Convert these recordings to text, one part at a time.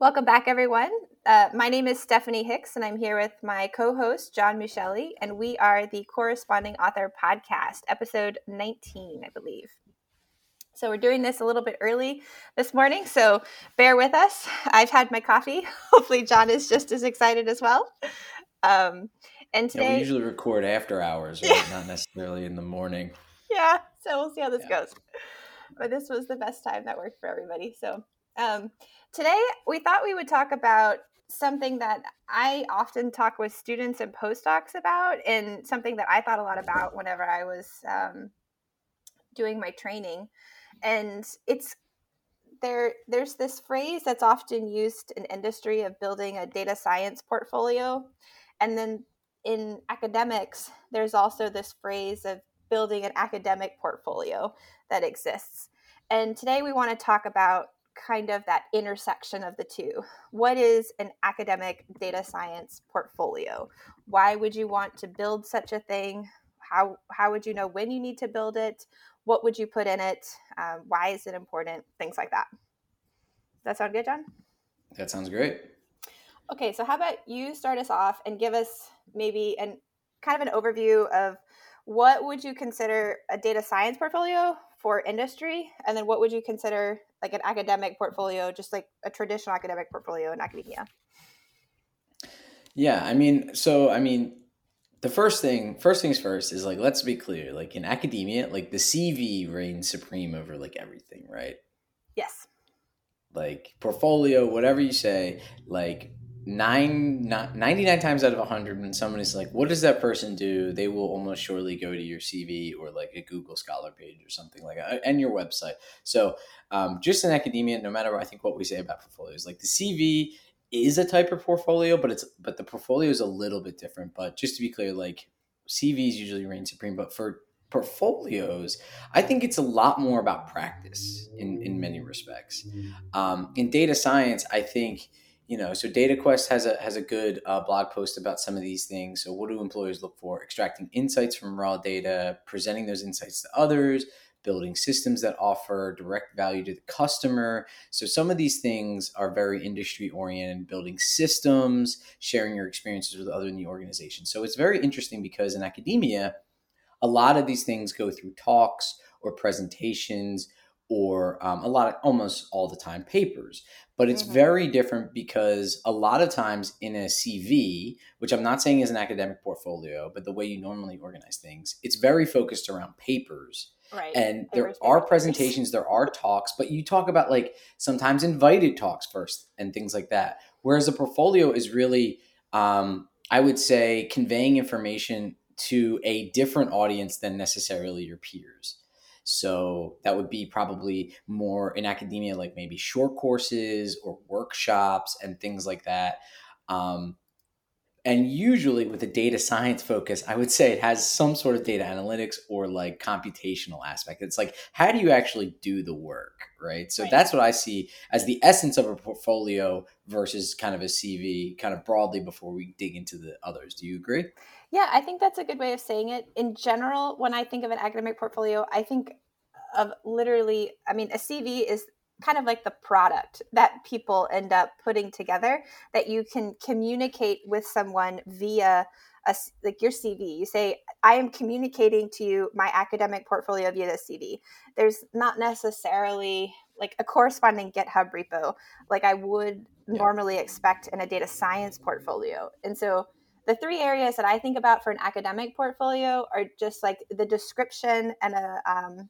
Welcome back, everyone. Uh, my name is Stephanie Hicks, and I'm here with my co host, John Muschelli, and we are the Corresponding Author Podcast, episode 19, I believe. So, we're doing this a little bit early this morning, so bear with us. I've had my coffee. Hopefully, John is just as excited as well. Um, and today. Yeah, we usually record after hours, right? Not necessarily in the morning. Yeah, so we'll see how this yeah. goes. But this was the best time that worked for everybody. So, um, Today, we thought we would talk about something that I often talk with students and postdocs about, and something that I thought a lot about whenever I was um, doing my training. And it's there. There's this phrase that's often used in industry of building a data science portfolio, and then in academics, there's also this phrase of building an academic portfolio that exists. And today we want to talk about kind of that intersection of the two. What is an academic data science portfolio? Why would you want to build such a thing? How, how would you know when you need to build it? What would you put in it? Um, why is it important? Things like that. Does that sound good, John? That sounds great. Okay, so how about you start us off and give us maybe an kind of an overview of what would you consider a data science portfolio for industry and then what would you consider like an academic portfolio, just like a traditional academic portfolio in academia? Yeah, I mean, so I mean, the first thing, first things first is like let's be clear, like in academia, like the CV reigns supreme over like everything, right? Yes. Like portfolio, whatever you say, like nine, 99 times out of 100 when someone is like what does that person do? They will almost surely go to your cv or like a google scholar page or something like that and your website. So um, just in academia no matter i think what we say about portfolios like the cv is a type of portfolio but it's but the portfolio is a little bit different. But just to be clear like cvs usually reign supreme but for portfolios, I think it's a lot more about practice in, in many respects. Um, in data science, I think you know so dataquest has a has a good uh, blog post about some of these things. So what do employers look for? Extracting insights from raw data presenting those insights to others building systems that offer direct value to the customer. So some of these things are very industry oriented building systems sharing your experiences with others in the organization. So it's very interesting because in academia a lot of these things go through talks or presentations or um, a lot of almost all the time papers. But it's mm-hmm. very different because a lot of times in a cv which i'm not saying is an academic portfolio but the way you normally organize things it's very focused around papers. Right. And papers, there are papers. presentations there are talks but you talk about like sometimes invited talks first and things like that. Whereas a portfolio is really um, i would say conveying information to a different audience than necessarily your peers so that would be probably more in academia, like maybe short courses or workshops and things like that. Um, and usually with a data science focus, I would say it has some sort of data analytics or like computational aspect. It's like, how do you actually do the work? Right. So right. that's what I see as the essence of a portfolio versus kind of a CV, kind of broadly before we dig into the others. Do you agree? Yeah, I think that's a good way of saying it. In general, when I think of an academic portfolio, I think of literally, I mean, a CV is kind of like the product that people end up putting together that you can communicate with someone via a, like your CV. You say, I am communicating to you my academic portfolio via the CV. There's not necessarily like a corresponding GitHub repo like I would yeah. normally expect in a data science portfolio. And so the three areas that I think about for an academic portfolio are just like the description and a um,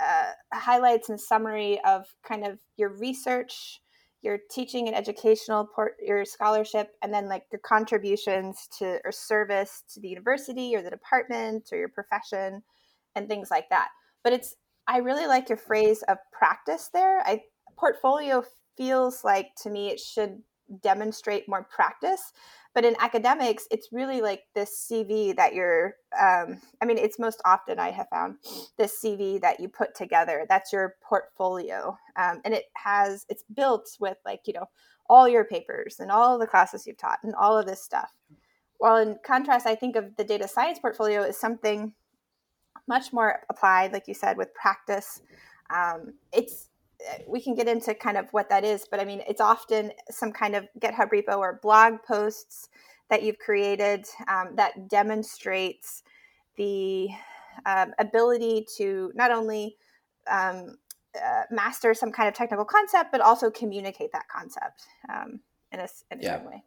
uh, highlights and summary of kind of your research, your teaching and educational port, your scholarship, and then like your contributions to or service to the university or the department or your profession and things like that. But it's I really like your phrase of practice there. I portfolio feels like to me it should demonstrate more practice but in academics it's really like this cv that you're um, i mean it's most often i have found this cv that you put together that's your portfolio um, and it has it's built with like you know all your papers and all the classes you've taught and all of this stuff. While in contrast i think of the data science portfolio as something much more applied like you said with practice. Um, it's we can get into kind of what that is, but I mean, it's often some kind of GitHub repo or blog posts that you've created um, that demonstrates the um, ability to not only um, uh, master some kind of technical concept, but also communicate that concept um, in a, in a yeah. certain way.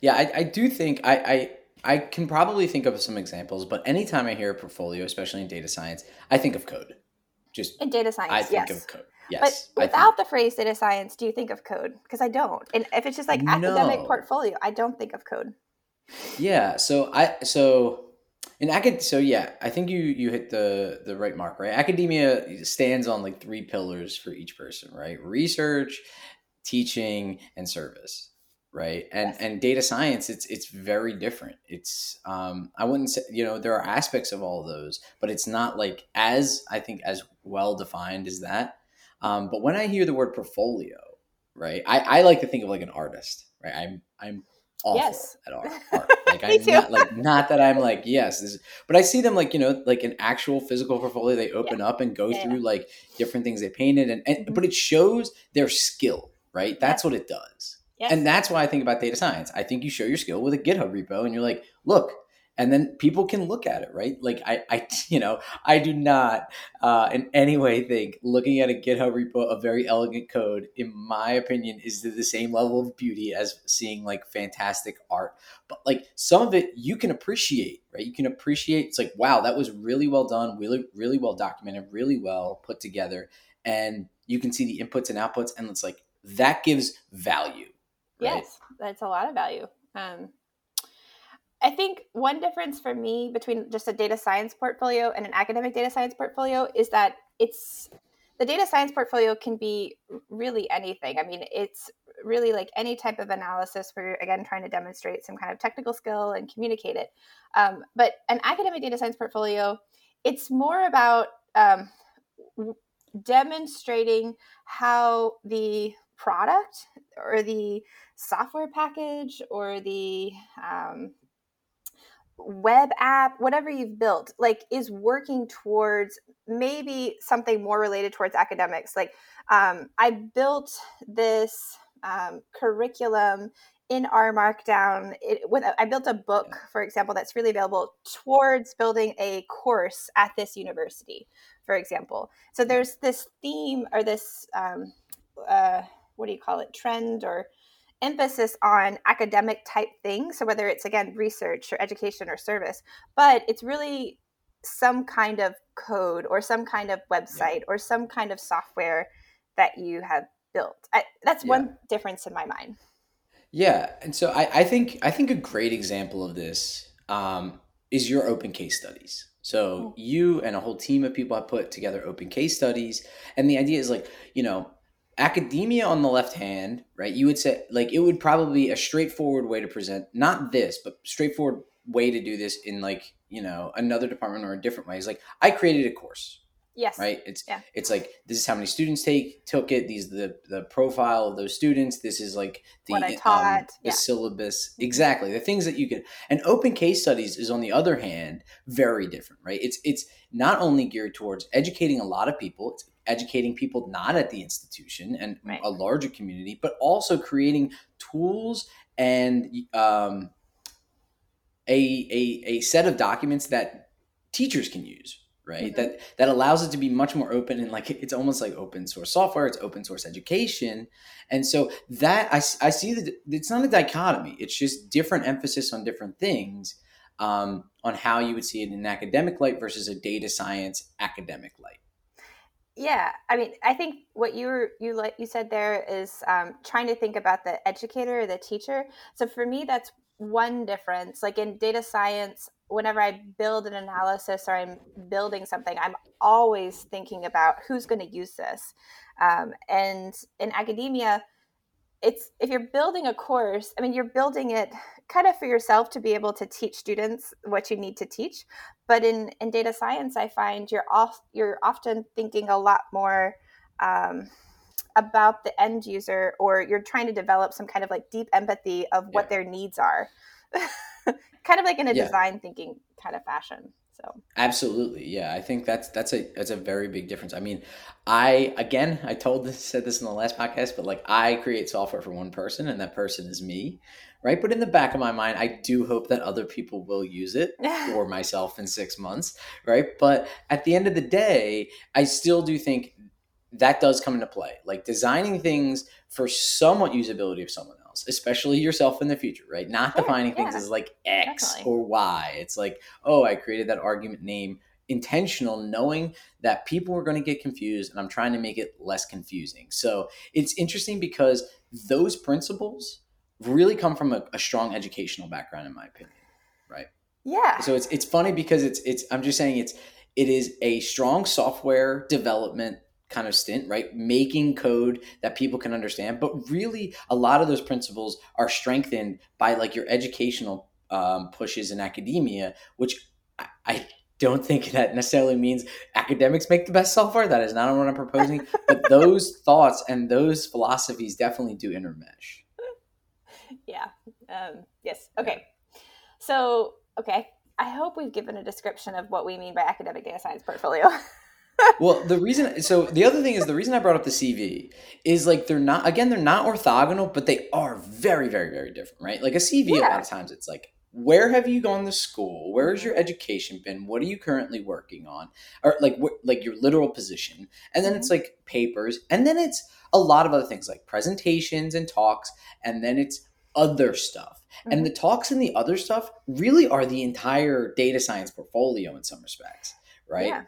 Yeah, I, I do think I, I I can probably think of some examples, but anytime I hear a portfolio, especially in data science, I think of code. Just in data science, I think yes. of code. Yes, but without the phrase data science, do you think of code? Because I don't. And if it's just like No. academic portfolio, I don't think of code. Yeah. So I so in acad so yeah, I think you you hit the the right mark, right? Academia stands on like three pillars for each person, right? Research, teaching, and service, right? And Yes. and data science, it's it's very different. It's um I wouldn't say you know there are aspects of all of those, but it's not like as I think as well defined as that. Um, but when I hear the word portfolio, right, I, I like to think of like an artist, right? I'm I'm awful Yes. at art. art. Like I'm too. not like not that I'm like yes, this is, but I see them like you know like an actual physical portfolio. They open up and go Yeah, yeah. through like different things they painted, and, and Mhm. but it shows their skill, right? That's what it does, Yes. and that's why I think about data science. I think you show your skill with a GitHub repo, and you're like, look. And then people can look at it, right? Like I, I, you know, I do not uh, in any way think looking at a GitHub repo of very elegant code, in my opinion, is the same level of beauty as seeing like fantastic art. But like some of it you can appreciate, right? You can appreciate it's like, wow, that was really well done, really, really well documented, really well put together. And you can see the inputs and outputs, and it's like that gives value. Right? Yes, that's a lot of value. Um, I think one difference for me between just a data science portfolio and an academic data science portfolio is that it's the data science portfolio can be really anything. I mean, it's really like any type of analysis where you're again trying to demonstrate some kind of technical skill and communicate it. Um, but an academic data science portfolio, it's more about um, demonstrating how the product or the software package or the um, web app whatever you've built like is working towards maybe something more related towards academics like um, i built this um, curriculum in r markdown it, with i built a book for example that's really available towards building a course at this university for example. So there's this theme or this um, uh, what do you call it trend or emphasis on academic type things so whether it's again research or education or service but it's really some kind of code or some kind of website or some kind of software that you have built I, that's Yeah. one difference in my mind Yeah, and so I, I think I think a great example of this um, is your open case studies. So you and a whole team of people have put together open case studies, and the idea is like you know academia on the left hand, right? You would say like it would probably be a straightforward way to present not this, but straightforward way to do this in like you know another department or a different way. It's like I created a course, yes right? It's Yeah. it's like this is how many students take took it. These the the profile of those students. This is like the um, the yeah. syllabus exactly the things that you could. And open case studies is on the other hand very different, right? It's it's not only geared towards educating a lot of people. It's educating people not at the institution and Right. a larger community, but also creating tools and um, a, a a set of documents that teachers can use right? Mhm. that that allows it to be much more open and like it's almost like open source software it's open source education. And so that I, I see that it's not a dichotomy it's just different emphasis on different things um, on how you would see it in an academic light versus a data science academic light. Yeah i mean i think what you were you like you said there is um, trying to think about the educator or the teacher. So for me that's one difference. Like in data science whenever i build an analysis or i'm building something i'm always thinking about who's going to use this um, and in academia it's if you're building a course i mean you're building it kind of for yourself to be able to teach students what you need to teach but in in data science i find you're off you're often thinking a lot more um, about the end user or you're trying to develop some kind of like deep empathy of what Yeah. their needs are kind of like in a Yeah. design thinking kind of fashion So absolutely, yeah, I think that's that's a that's a very big difference. I mean, I again, I told this said this in the last podcast, but like I create software for one person, and that person is me, right? But in the back of my mind, I do hope that other people will use it for myself in six months, right? But at the end of the day, I still do think that does come into play. Like designing things for somewhat usability of someone else, especially yourself in the future, right? Not sure, defining yeah. things as like X Definitely. or Y. It's like, oh, I created that argument name intentional, knowing that people are going to get confused and I'm trying to make it less confusing. So it's interesting because those principles really come from a, a strong educational background, in my opinion, right? Yeah. So it's it's funny because it's it's I'm just saying it's it is a strong software development kind of stint, right? Making code that people can understand. But really, a lot of those principles are strengthened by like your educational um, pushes in academia, which I, I don't think that necessarily means academics make the best software. That is not what I'm proposing. but those thoughts and those philosophies definitely do intermesh. Yeah. Um, yes. Okay. So, okay. I hope we've given a description of what we mean by academic data science portfolio. well, the reason so the other thing is the reason I brought up the CV is like they're not again they're not orthogonal, but they are very very very different, right? Like a CV yeah. a lot of times it's like where have you gone to school? Where has your education been? What are you currently working on? Or like wh- like your literal position. And then mm-hmm. it's like papers, and then it's a lot of other things like presentations and talks, and then it's other stuff. Mm-hmm. And the talks and the other stuff really are the entire data science portfolio in some respects, right? Yeah.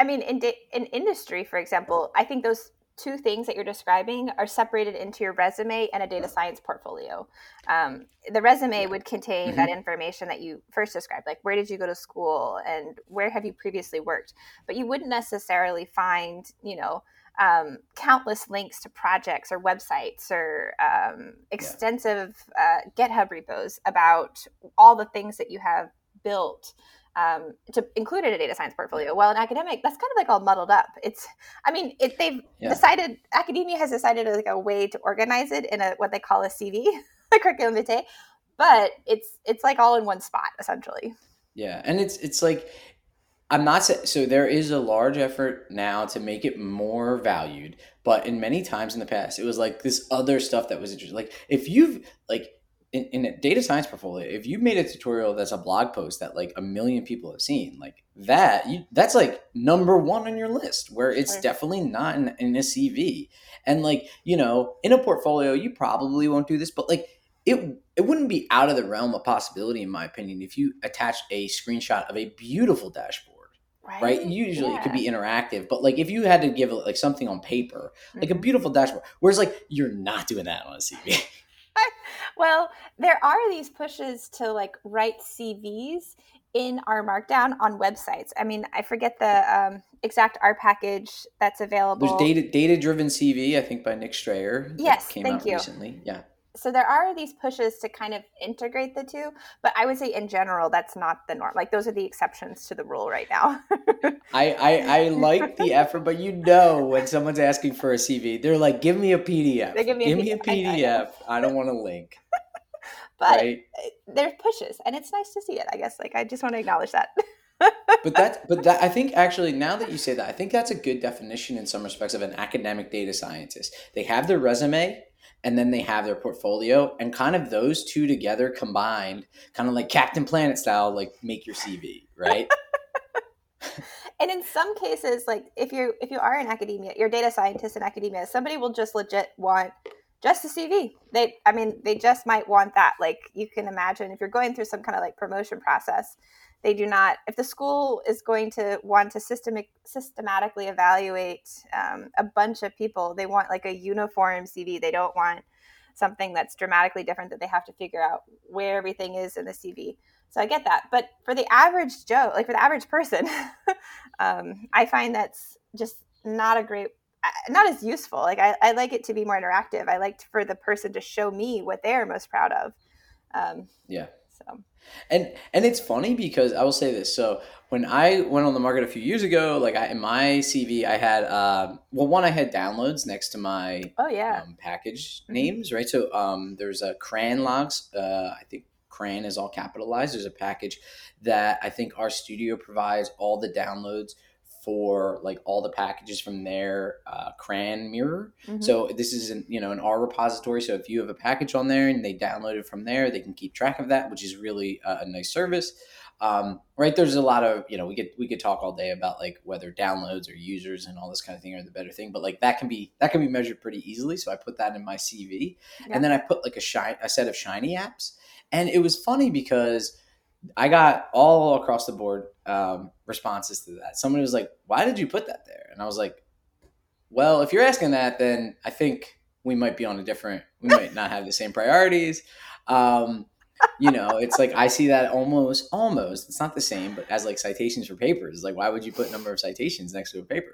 I mean, in da- in industry, for example, I think those two things that you're describing are separated into your resume and a data science portfolio. Um, the resume would contain mm-hmm. that information that you first described, like where did you go to school and where have you previously worked. But you wouldn't necessarily find, you know, um, countless links to projects or websites or um, extensive uh, GitHub repos about all the things that you have built um, to include in a data science portfolio. Well, in academic, that's kind of like all muddled up. It's, I mean, it, they've yeah. decided, academia has decided like a way to organize it in a what they call a CV, a curriculum vitae, but it's it's like all in one spot essentially. Yeah, and it's it's like I'm not so there is a large effort now to make it more valued, but in many times in the past, it was like this other stuff that was interesting. Like if you've like in, in a data science portfolio, if you made a tutorial that's a blog post that like a million people have seen, like that, you, that's like number one on your list. Where it's sure. definitely not in, in a CV, and like you know, in a portfolio, you probably won't do this, but like it it wouldn't be out of the realm of possibility, in my opinion, if you attach a screenshot of a beautiful dashboard. Right. right? Usually yeah. it could be interactive, but like if you had to give like something on paper, like mm-hmm. a beautiful dashboard, whereas like you're not doing that on a CV. well, there are these pushes to like write CVs in R Markdown on websites. I mean, I forget the um, exact R package that's available. There's data data driven CV, I think, by Nick Strayer. Yes, came thank out you. recently. Yeah so there are these pushes to kind of integrate the two but i would say in general that's not the norm like those are the exceptions to the rule right now. I, I i like the effort but you know when someone's asking for a cv they're like give me a pdf they give me a PDF. me a pdf I, I don't want a link. But right? Uh, there's pushes and it's nice to see it i guess like i just want to acknowledge that. But that but that i think actually now that you say that i think that's a good definition in some respects of an academic data scientist. They have their resume and then they have their portfolio and kind of those two together combined kind of like captain planet style like make your cv right? And in some cases like if you if you are in academia you're data scientist in academia somebody will just legit want just a cv they i mean they just might want that. Like you can imagine if you're going through some kind of like promotion process they do not if the school is going to want to systemic, systematically evaluate um, a bunch of people they want like a uniform cv they don't want something that's dramatically different that they have to figure out where everything is in the cv so i get that but for the average joe like for the average person um, i find that's just not a great not as useful. Like I, I like it to be more interactive. I like for the person to show me what they're most proud of. Um, yeah so and and it's funny because I will say this. So when I went on the market a few years ago, like I, in my CV, I had uh, well, one I had downloads next to my oh yeah um, package mm-hmm. names, right? So um, there's a CRAN logs. Uh, I think CRAN is all capitalized. There's a package that I think RStudio provides all the downloads for like all the packages from their uh, CRAN mirror. Mm-hmm. So this is an, you know an R repository. So if you have a package on there and they download it from there, they can keep track of that, which is really a, a nice service. Um, right there's a lot of you know we could we could talk all day about like whether downloads or users and all this kind of thing are the better thing but like that can be that can be measured pretty easily so i put that in my cv yeah. and then i put like a shine a set of shiny apps and it was funny because I got all across the board um, responses to that. Somebody was like, "Why did you put that there?" And I was like, "Well, if you're asking that, then I think we might be on a different. We might not have the same priorities." Um, you know, it's like I see that almost, almost. It's not the same, but as like citations for papers, like why would you put number of citations next to a paper?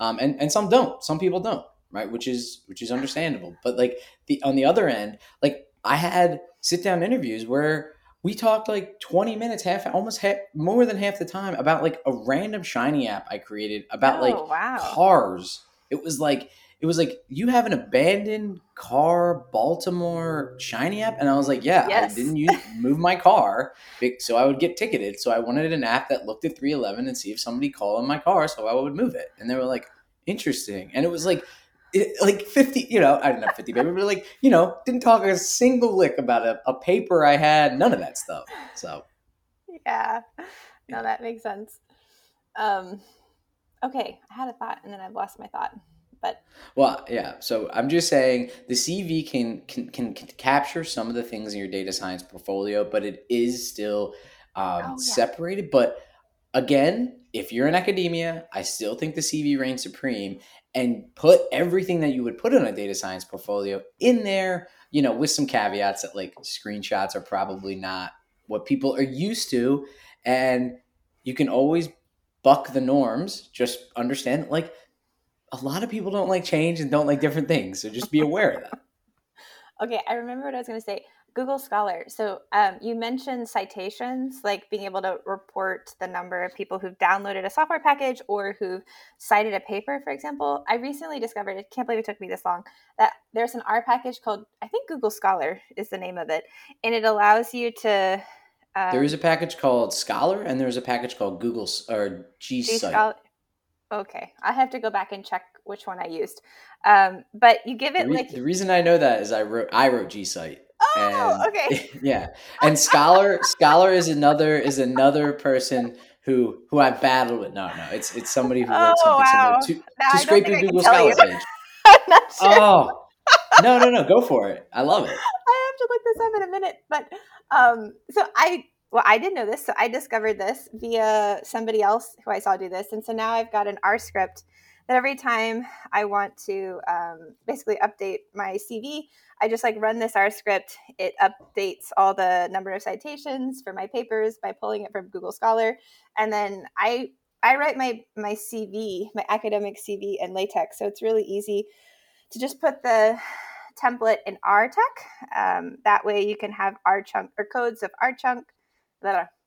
Um, and and some don't. Some people don't, right? Which is which is understandable. But like the on the other end, like I had sit down interviews where we talked like 20 minutes half almost half, more than half the time about like a random shiny app i created about oh, like wow. cars. It was like it was like you have an abandoned car baltimore shiny app? And i was like yeah yes. i didn't use, move my car so i would get ticketed. So i wanted an app that looked at 311 and see if somebody called in my car so i would move it. And they were like interesting. And it was like it, like 50, you know, I don't know, 50 paper, but like, you know, didn't talk a single lick about a, a paper I had, none of that stuff. So, yeah, no, that makes sense. Um, okay, I had a thought and then I've lost my thought. But well, yeah. So I'm just saying the CV can, can can, can capture some of the things in your data science portfolio, but it is still um, oh, yeah. separated. But again, if you're in academia, I still think the CV reigns supreme and put everything that you would put in a data science portfolio in there, you know, with some caveats that like screenshots are probably not what people are used to. And you can always buck the norms. Just understand like a lot of people don't like change and don't like different things. So just be aware of that. okay, I remember what I was going to say. Google Scholar. So um, you mentioned citations, like being able to report the number of people who've downloaded a software package or who've cited a paper, for example. I recently discovered, I can't believe it took me this long, that there's an R package called, I think Google Scholar is the name of it. And it allows you to. Um, there is a package called Scholar and there's a package called Google or gcite. Okay, I have to go back and check which one I used. Um, but you give it the re- like the reason I know that is I wrote I wrote gcite. Oh, and, okay. Yeah, and scholar scholar is another is another person who who I've battled with. No, no, it's it's somebody who wrote oh, something wow. similar to, to scrape your Google Scholar you. page. I'm not sure. Oh, no, no, no, go for it. I love it. I have to look this up in a minute, but um, so I well, I didn't know this, so I discovered this via somebody else who I saw do this, and so now I've got an R script that every time I want to um, basically update my CV, I just like run this R script. It updates all the number of citations for my papers by pulling it from Google Scholar, and then I I write my my CV, my academic CV in LaTeX, so it's really easy to just put the template in Rtex. Um, that way, you can have R chunk or codes of R chunk.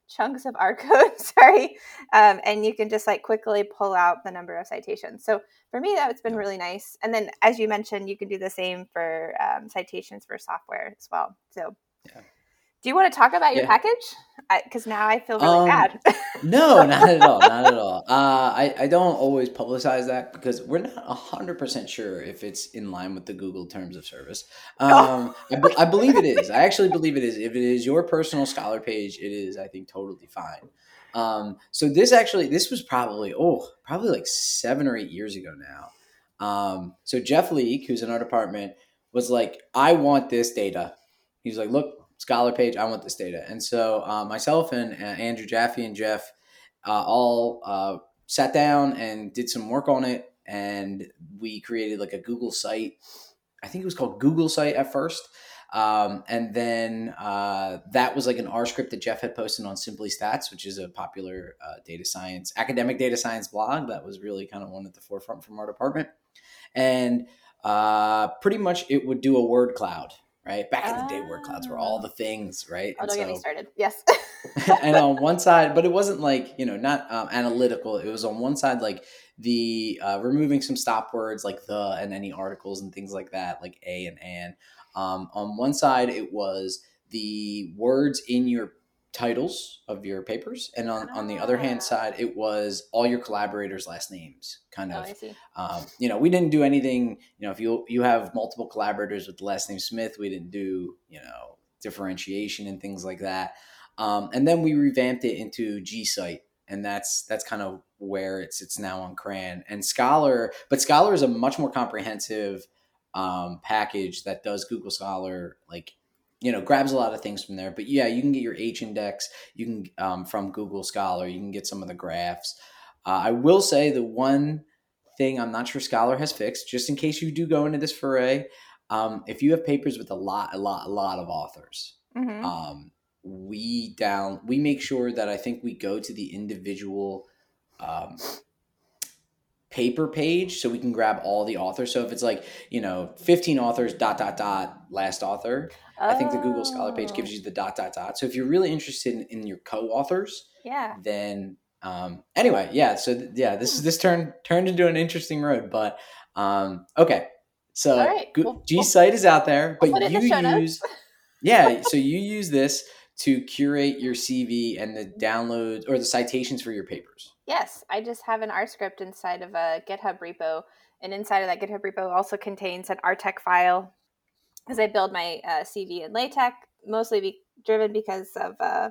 Chunks of R code, sorry, um, and you can just like quickly pull out the number of citations. So for me, that's been really nice. And then, as you mentioned, you can do the same for um, citations for software as well. So. Yeah. Do you want to talk about your yeah. package? Because now I feel really um, bad. no, not at all. Not at all. Uh, I, I don't always publicize that because we're not 100% sure if it's in line with the Google terms of service. Um, I, I believe it is. I actually believe it is. If it is your personal scholar page, it is, I think, totally fine. Um, so this actually, this was probably, oh, probably like seven or eight years ago now. Um, so Jeff Leek, who's in our department, was like, I want this data. He's like, look, Scholar page. I want this data. And so uh, myself and uh, Andrew Jaffe and Jeff uh, all uh, sat down and did some work on it. And we created like a Google site. I think it was called Google site at first. Um, and then uh, that was like an R script that Jeff had posted on Simply Stats, which is a popular uh, data science, academic data science blog that was really kind of one at the forefront from our department. And pretty much it would do a word cloud right? Back in the day, word clouds were all ah. the things, right? Oh, don't so, get me started. Yes. and on one side, but it wasn't like you know not um, analytical. It was on one side like the uh, removing some stop words like the and any articles and things like that, like a and and. Um, on one side, it was the words in your titles of your papers and on, on the other hand Ah. side it was all your collaborators last names kind Oh, of see. um, you know we didn't do anything you know if you you have multiple collaborators with the last name smith we didn't do you know differentiation and things like that um, and then we revamped it into gcite and that's that's kind of where it sits now on cran and scholar but scholar is a much more comprehensive um, package that does google scholar like you know grabs a lot of things from there. But yeah you can get your h index you can um, from google scholar you can get some of the graphs. Uh, i will say the one thing i'm not sure scholar has fixed just in case you do go into this foray um, if you have papers with a lot a lot a lot of authors hmm um, we down we make sure that i think we go to the individual um, paper page so we can grab all the authors so if it's like you know 15 authors dot dot dot last author I think the Google Scholar page gives Oh, you the dot dot dot. So if you're really interested in, in your co-authors, Yeah. then um, anyway, yeah. So th- yeah, this is this turned turned into an interesting road, but um, okay. So right, we'll- gcite is out there, but we'll put it in you use yeah. So you use this to curate your CV and the downloads or the citations for your papers. Yes, I just have an R script inside of a GitHub repo, and inside of that GitHub repo also contains an Rtex file because I build my uh, CV in LaTeX, mostly be driven because of uh,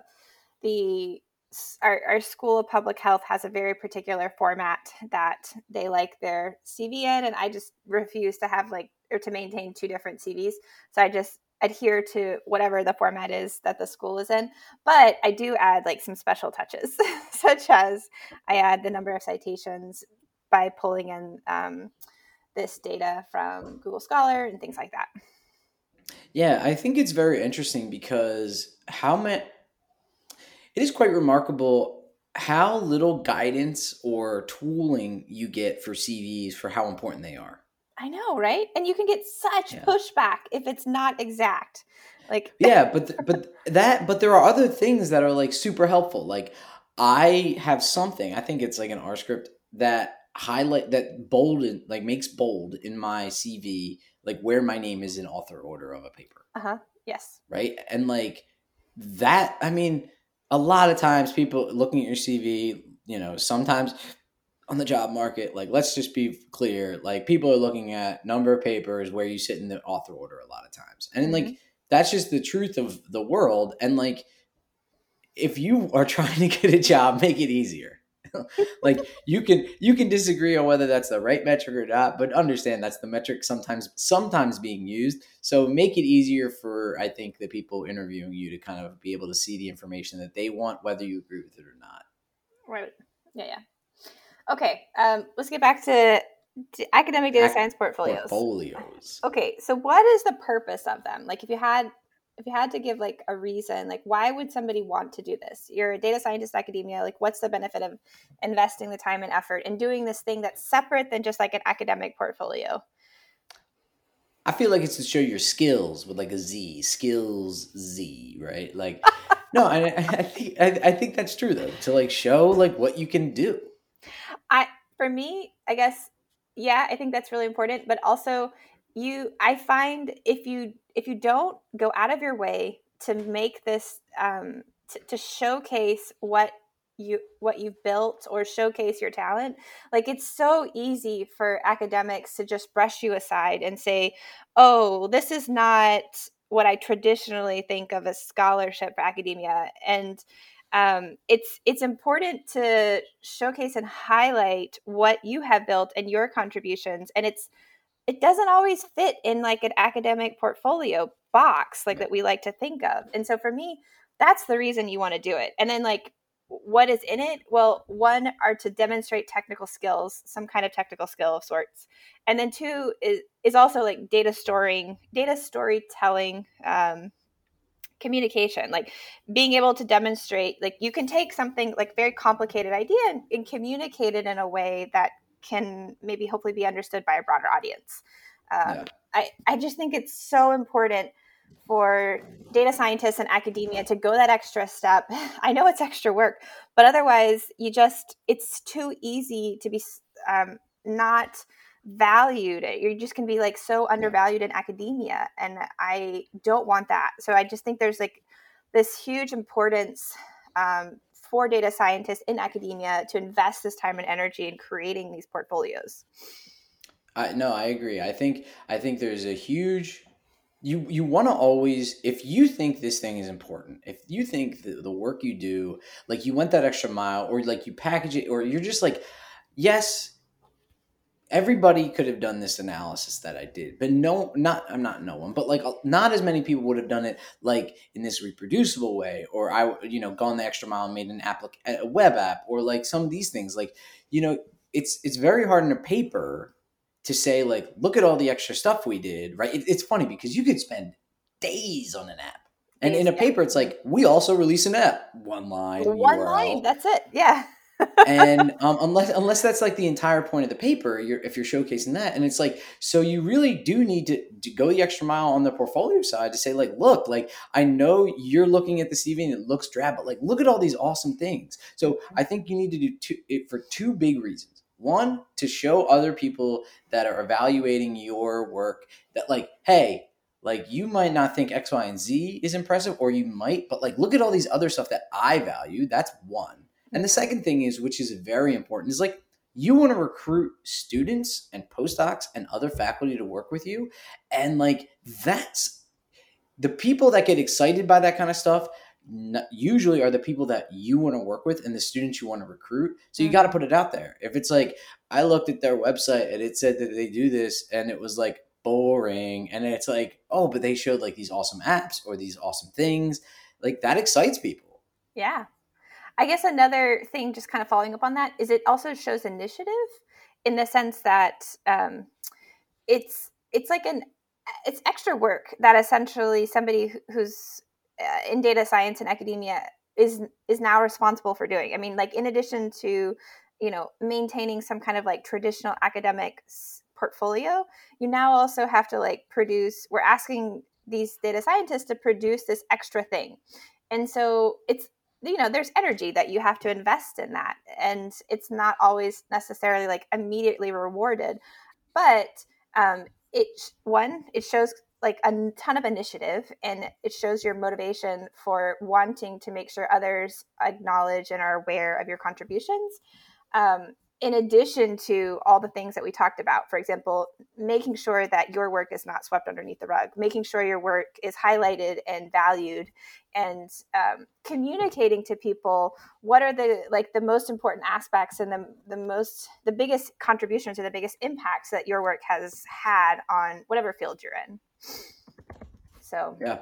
the our, our school of public health has a very particular format that they like their CV in, and I just refuse to have like or to maintain two different CVs. So I just adhere to whatever the format is that the school is in. But I do add like some special touches, such as I add the number of citations by pulling in um, this data from Google Scholar and things like that. Yeah, I think it's very interesting because how many it is quite remarkable how little guidance or tooling you get for CVs for how important they are. I know, right? And you can get such Yeah. pushback if it's not exact. Like, Yeah, but th- but that but there are other things that are like super helpful. Like I have something, I think it's like an R script that highlight that bold and like makes bold in my CV like where my name is in author order of a paper. uh huh, yes, right? And like that, I mean, a lot of times people looking at your CV, you know, sometimes on the job market, like let's just be clear, like people are looking at number of papers where you sit in the author order a lot of times. And like mm-hmm. that's just the truth of the world. And like if you are trying to get a job, make it easier. like you can you can disagree on whether that's the right metric or not, but understand that's the metric sometimes sometimes being used. So make it easier for I think the people interviewing you to kind of be able to see the information that they want, whether you agree with it or not. right, yeah, yeah. Okay, um, let's get back to, academic data Ac- science portfolios. Portfolios. Okay, so what is the purpose of them? Like, if you had if you had to give like a reason, like why would somebody want to do this? You're a data scientist academia. Like, what's the benefit of investing the time and effort in doing this thing that's separate than just like an academic portfolio? I feel like it's to show your skills with like a Z, skills Z, right? Like, no, I, I think I, I think that's true though. To like show like what you can do. For me, I guess, yeah, I think that's really important. But also, you, I find if you if you don't go out of your way to make this um, to, to showcase what you what you've built or showcase your talent like it's so easy for academics to just brush you aside and say oh this is not what i traditionally think of as scholarship for academia and um, it's it's important to showcase and highlight what you have built and your contributions and it's it doesn't always fit in like an academic portfolio box like that we like to think of and so for me that's the reason you want to do it and then like what is in it? Well one are to demonstrate technical skills some kind of technical skill of sorts and then two is is also like data storing data storytelling um, communication like being able to demonstrate like you can take something like very complicated idea and, and communicate it in a way that can maybe hopefully be understood by a broader audience um, Yeah. I, I just think it's so important for data scientists and academia to go that extra step i know it's extra work but otherwise you just it's too easy to be um, not valued it. you're just going to be like so undervalued in academia and i don't want that. So i just think there's like this huge importance um, for data scientists in academia to invest this time and energy in creating these portfolios. I, no i agree. I think i think there's a huge you you want to always if you think this thing is important if you think the, the work you do like you went that extra mile or like you package it or you're just like yes everybody could have done this analysis that I did, but no, not I'm not no one, but like uh, not as many people would have done it like in this reproducible way, or I you know gone the extra mile and made an app a web app, or like some of these things. Like you know, it's it's very hard in a paper to say like look at all the extra stuff we did. Right? It, it's funny because you could spend days on an app. And in a paper, it's like we also release an app, one line, one URL. line. That's it. Yeah and um, unless unless that's like the entire point of the paper, you're, if you're showcasing that, and it's like, so you really do need to, to go the extra mile on the portfolio side to say, like, look, like I know you're looking at the CV and it looks drab, but like, look at all these awesome things. So I think you need to do two, it for two big reasons. One, to show other people that are evaluating your work that, like, hey, like you might not think X, Y, and Z is impressive, or you might, but like, look at all these other stuff that I value. That's one. And the second thing is, which is very important, is like you want to recruit students and postdocs and other faculty to work with you. And like that's the people that get excited by that kind of stuff usually are the people that you want to work with and the students you want to recruit. So you mm-hmm. got to put it out there. If it's like I looked at their website and it said that they do this and it was like boring and it's like, "Oh, but they showed like these awesome apps or these awesome things." Like that excites people. Yeah. I guess another thing, just kind of following up on that, is it also shows initiative in the sense that um, it's it's like an it's extra work that essentially somebody who's uh, in data science and academia is is now responsible for doing. I mean, like in addition to you know maintaining some kind of like traditional academic portfolio, you now also have to like produce. We're asking these data scientists to produce this extra thing, and so it's you know there's energy that you have to invest in that and it's not always necessarily like immediately rewarded but um it one it shows like a ton of initiative and it shows your motivation for wanting to make sure others acknowledge and are aware of your contributions um, in addition to all the things that we talked about, for example, making sure that your work is not swept underneath the rug, making sure your work is highlighted and valued, and um, communicating to people what are the like the most important aspects and the the most the biggest contributions or the biggest impacts that your work has had on whatever field you're in. So yeah,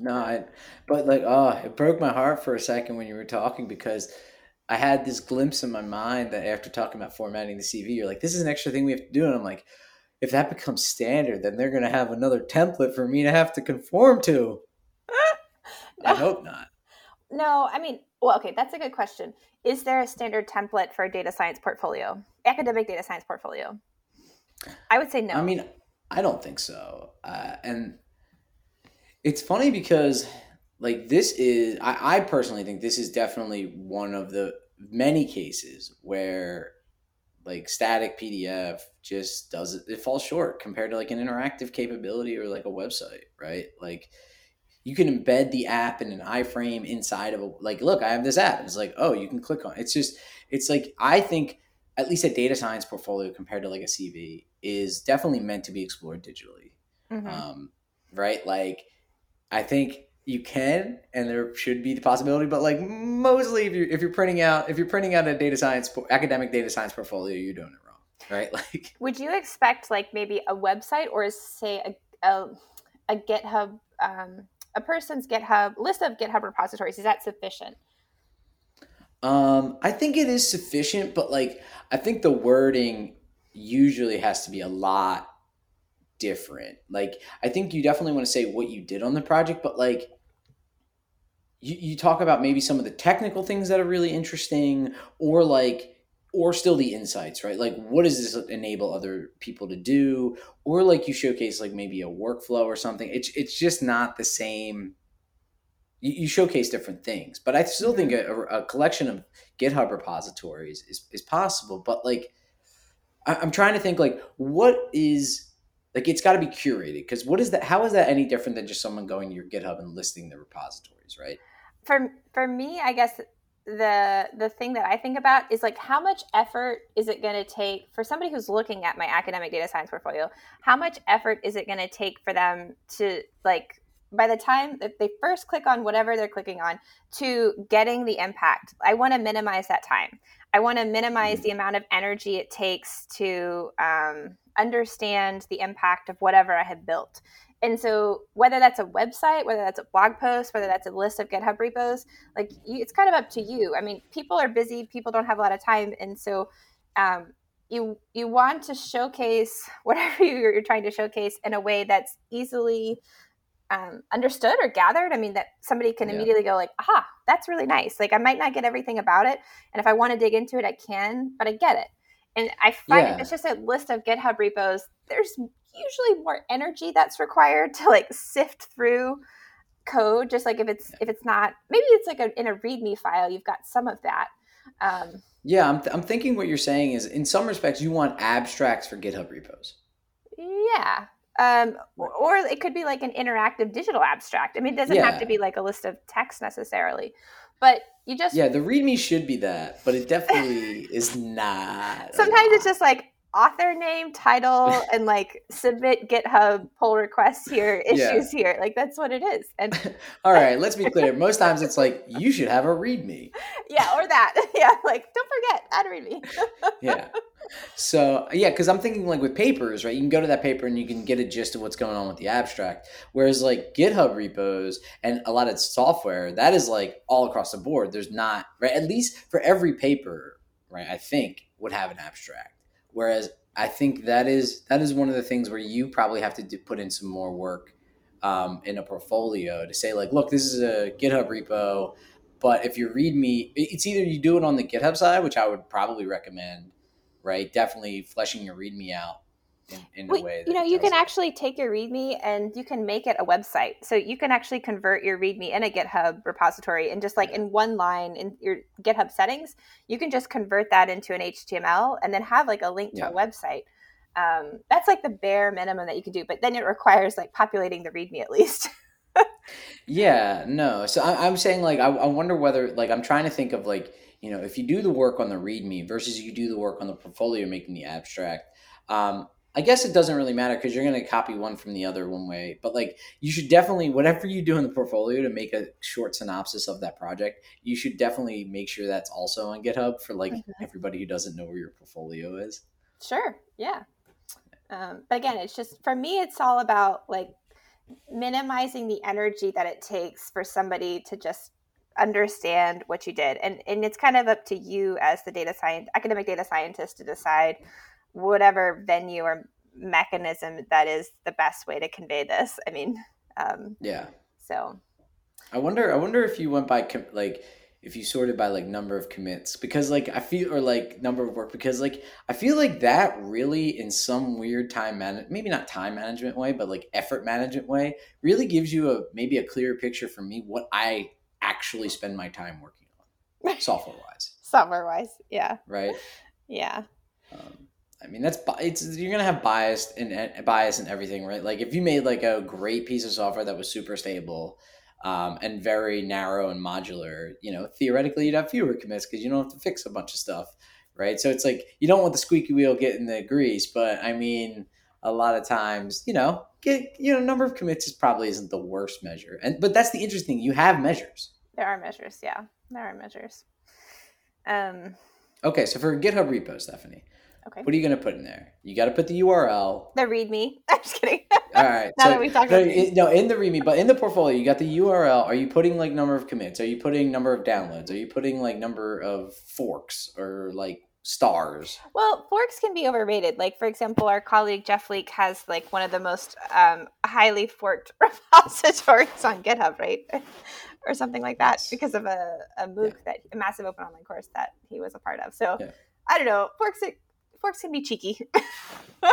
no, I, but like, oh, it broke my heart for a second when you were talking because I had this glimpse in my mind that after talking about formatting the CV, you're like, this is an extra thing we have to do. And I'm like, if that becomes standard, then they're going to have another template for me to have to conform to. no. I hope not. No, I mean, well, okay, that's a good question. Is there a standard template for a data science portfolio, academic data science portfolio? I would say no. I mean, I don't think so. Uh, and it's funny because like this is I, I personally think this is definitely one of the many cases where like static PDF just does it, it falls short compared to like an interactive capability or like a website, right? Like you can embed the app in an iframe inside of a like look, I have this app. It's like, oh, you can click on it's just it's like I think at least a data science portfolio compared to like a CV is definitely meant to be explored digitally. Mm-hmm. Um, right? Like I think you can and there should be the possibility but like mostly if you're if you're printing out if you're printing out a data science academic data science portfolio you're doing it wrong right? Like would you expect like maybe a website or say a, a, a github um, a person's github list of github repositories? Is that sufficient? Um i think it is sufficient but like i think the wording usually has to be a lot different. Like I think you definitely want to say what you did on the project, but like you, you talk about maybe some of the technical things that are really interesting or like or still the insights, right? Like what does this enable other people to do? Or like you showcase like maybe a workflow or something. It's it's just not the same you, showcase different things. But I still think a, a collection of GitHub repositories is, is possible. But like I, I'm trying to think like what is like it's got to be curated because what is that? How is that any different than just someone going to your GitHub and listing the repositories, right? For for me, I guess the the thing that I think about is like how much effort is it going to take for somebody who's looking at my academic data science portfolio? How much effort is it going to take for them to like by the time that they first click on whatever they're clicking on to getting the impact? I want to minimize that time. I want to minimize mm-hmm. the amount of energy it takes to um, understand the impact of whatever I have built. And so, whether that's a website, whether that's a blog post, whether that's a list of GitHub repos, like you, it's kind of up to you. I mean, people are busy; people don't have a lot of time, and so um, you you want to showcase whatever you're trying to showcase in a way that's easily um, understood or gathered. I mean, that somebody can yeah. immediately go like, "Aha, that's really nice." Like, I might not get everything about it, and if I want to dig into it, I can, but I get it. And I find yeah. it's just a list of GitHub repos. There's usually more energy that's required to like sift through code. Just like if it's if it's not, maybe it's like a, in a README file, you've got some of that. Um, yeah, I'm, th- I'm thinking what you're saying is in some respects you want abstracts for GitHub repos. Yeah. Um, or it could be like an interactive digital abstract. I mean, it doesn't yeah. have to be like a list of text necessarily, but you just yeah the readme should be that but it definitely is not. Sometimes it's just like author name title and like submit github pull requests here issues yeah. here like that's what it is and all right let's be clear most times it's like you should have a readme yeah or that yeah like don't forget add a readme yeah so yeah, because I'm thinking like with papers, right? You can go to that paper and you can get a gist of what's going on with the abstract. Whereas like GitHub repos and a lot of software, that is like all across the board. There's not right at least for every paper, right? I think would have an abstract. Whereas I think that is that is one of the things where you probably have to do, put in some more work um, in a portfolio to say like, look, this is a GitHub repo. But if you read me, it's either you do it on the GitHub side, which I would probably recommend, right? Definitely fleshing your README out in, in well, a way. you know, you can actually take your README and you can make it a website. So you can actually convert your README in a GitHub repository and just like in one line in your GitHub settings, you can just convert that into an HTML and then have like a link to yeah. a website. Um, that's like the bare minimum that you can do, but then it requires like populating the README at least. yeah, no. So I, am saying like I, I wonder whether like I'm trying to think of like you know, if you do the work on the README versus you do the work on the portfolio making the abstract, um, I guess it doesn't really matter because you're going to copy one from the other one way. But like, you should definitely, whatever you do in the portfolio to make a short synopsis of that project, you should definitely make sure that's also on GitHub for like mm-hmm. everybody who doesn't know where your portfolio is. Sure. Yeah. Um, but again, it's just for me, it's all about like minimizing the energy that it takes for somebody to just understand what you did and and it's kind of up to you as the data science academic data scientist to decide whatever venue or mechanism that is the best way to convey this i mean um yeah. so. I wonder i wonder if you went by like if you sorted by like number of commits because like i feel or like number of work because like i feel like that really in some weird time man maybe not time management way but like effort management way really gives you a maybe a clearer picture for me what i actually spend my time working on software wise software wise yeah. Right? Yeah. Um, i mean that's it's you're gonna have bias and bias and everything right like if you made like a great piece of software that was super stable um, and very narrow and modular you know theoretically you'd have fewer commits because you don't have to fix a bunch of stuff right so it's like you don't want the squeaky wheel getting the grease but i mean a lot of times, you know, get you know, number of commits is probably isn't the worst measure. And but that's the interesting. You have measures. There are measures, yeah. There are measures. Um Okay, so for GitHub repo, Stephanie. Okay. What are you going to put in there? You got to put the URL. The README. I'm just kidding. All right. now so, that we talked about it, no, in the README, but in the portfolio, you got the URL. Are you putting like number of commits? Are you putting number of downloads? Are you putting like number of forks or like stars. Well, forks can be overrated. Like for example, our colleague Jeff Leek has like one of the most um, highly forked repositories on GitHub, right? or something like that, yes. because of a, a MOOC yeah. that a massive open online course that he was a part of. So yeah. I don't know. Forks forks can be cheeky. um,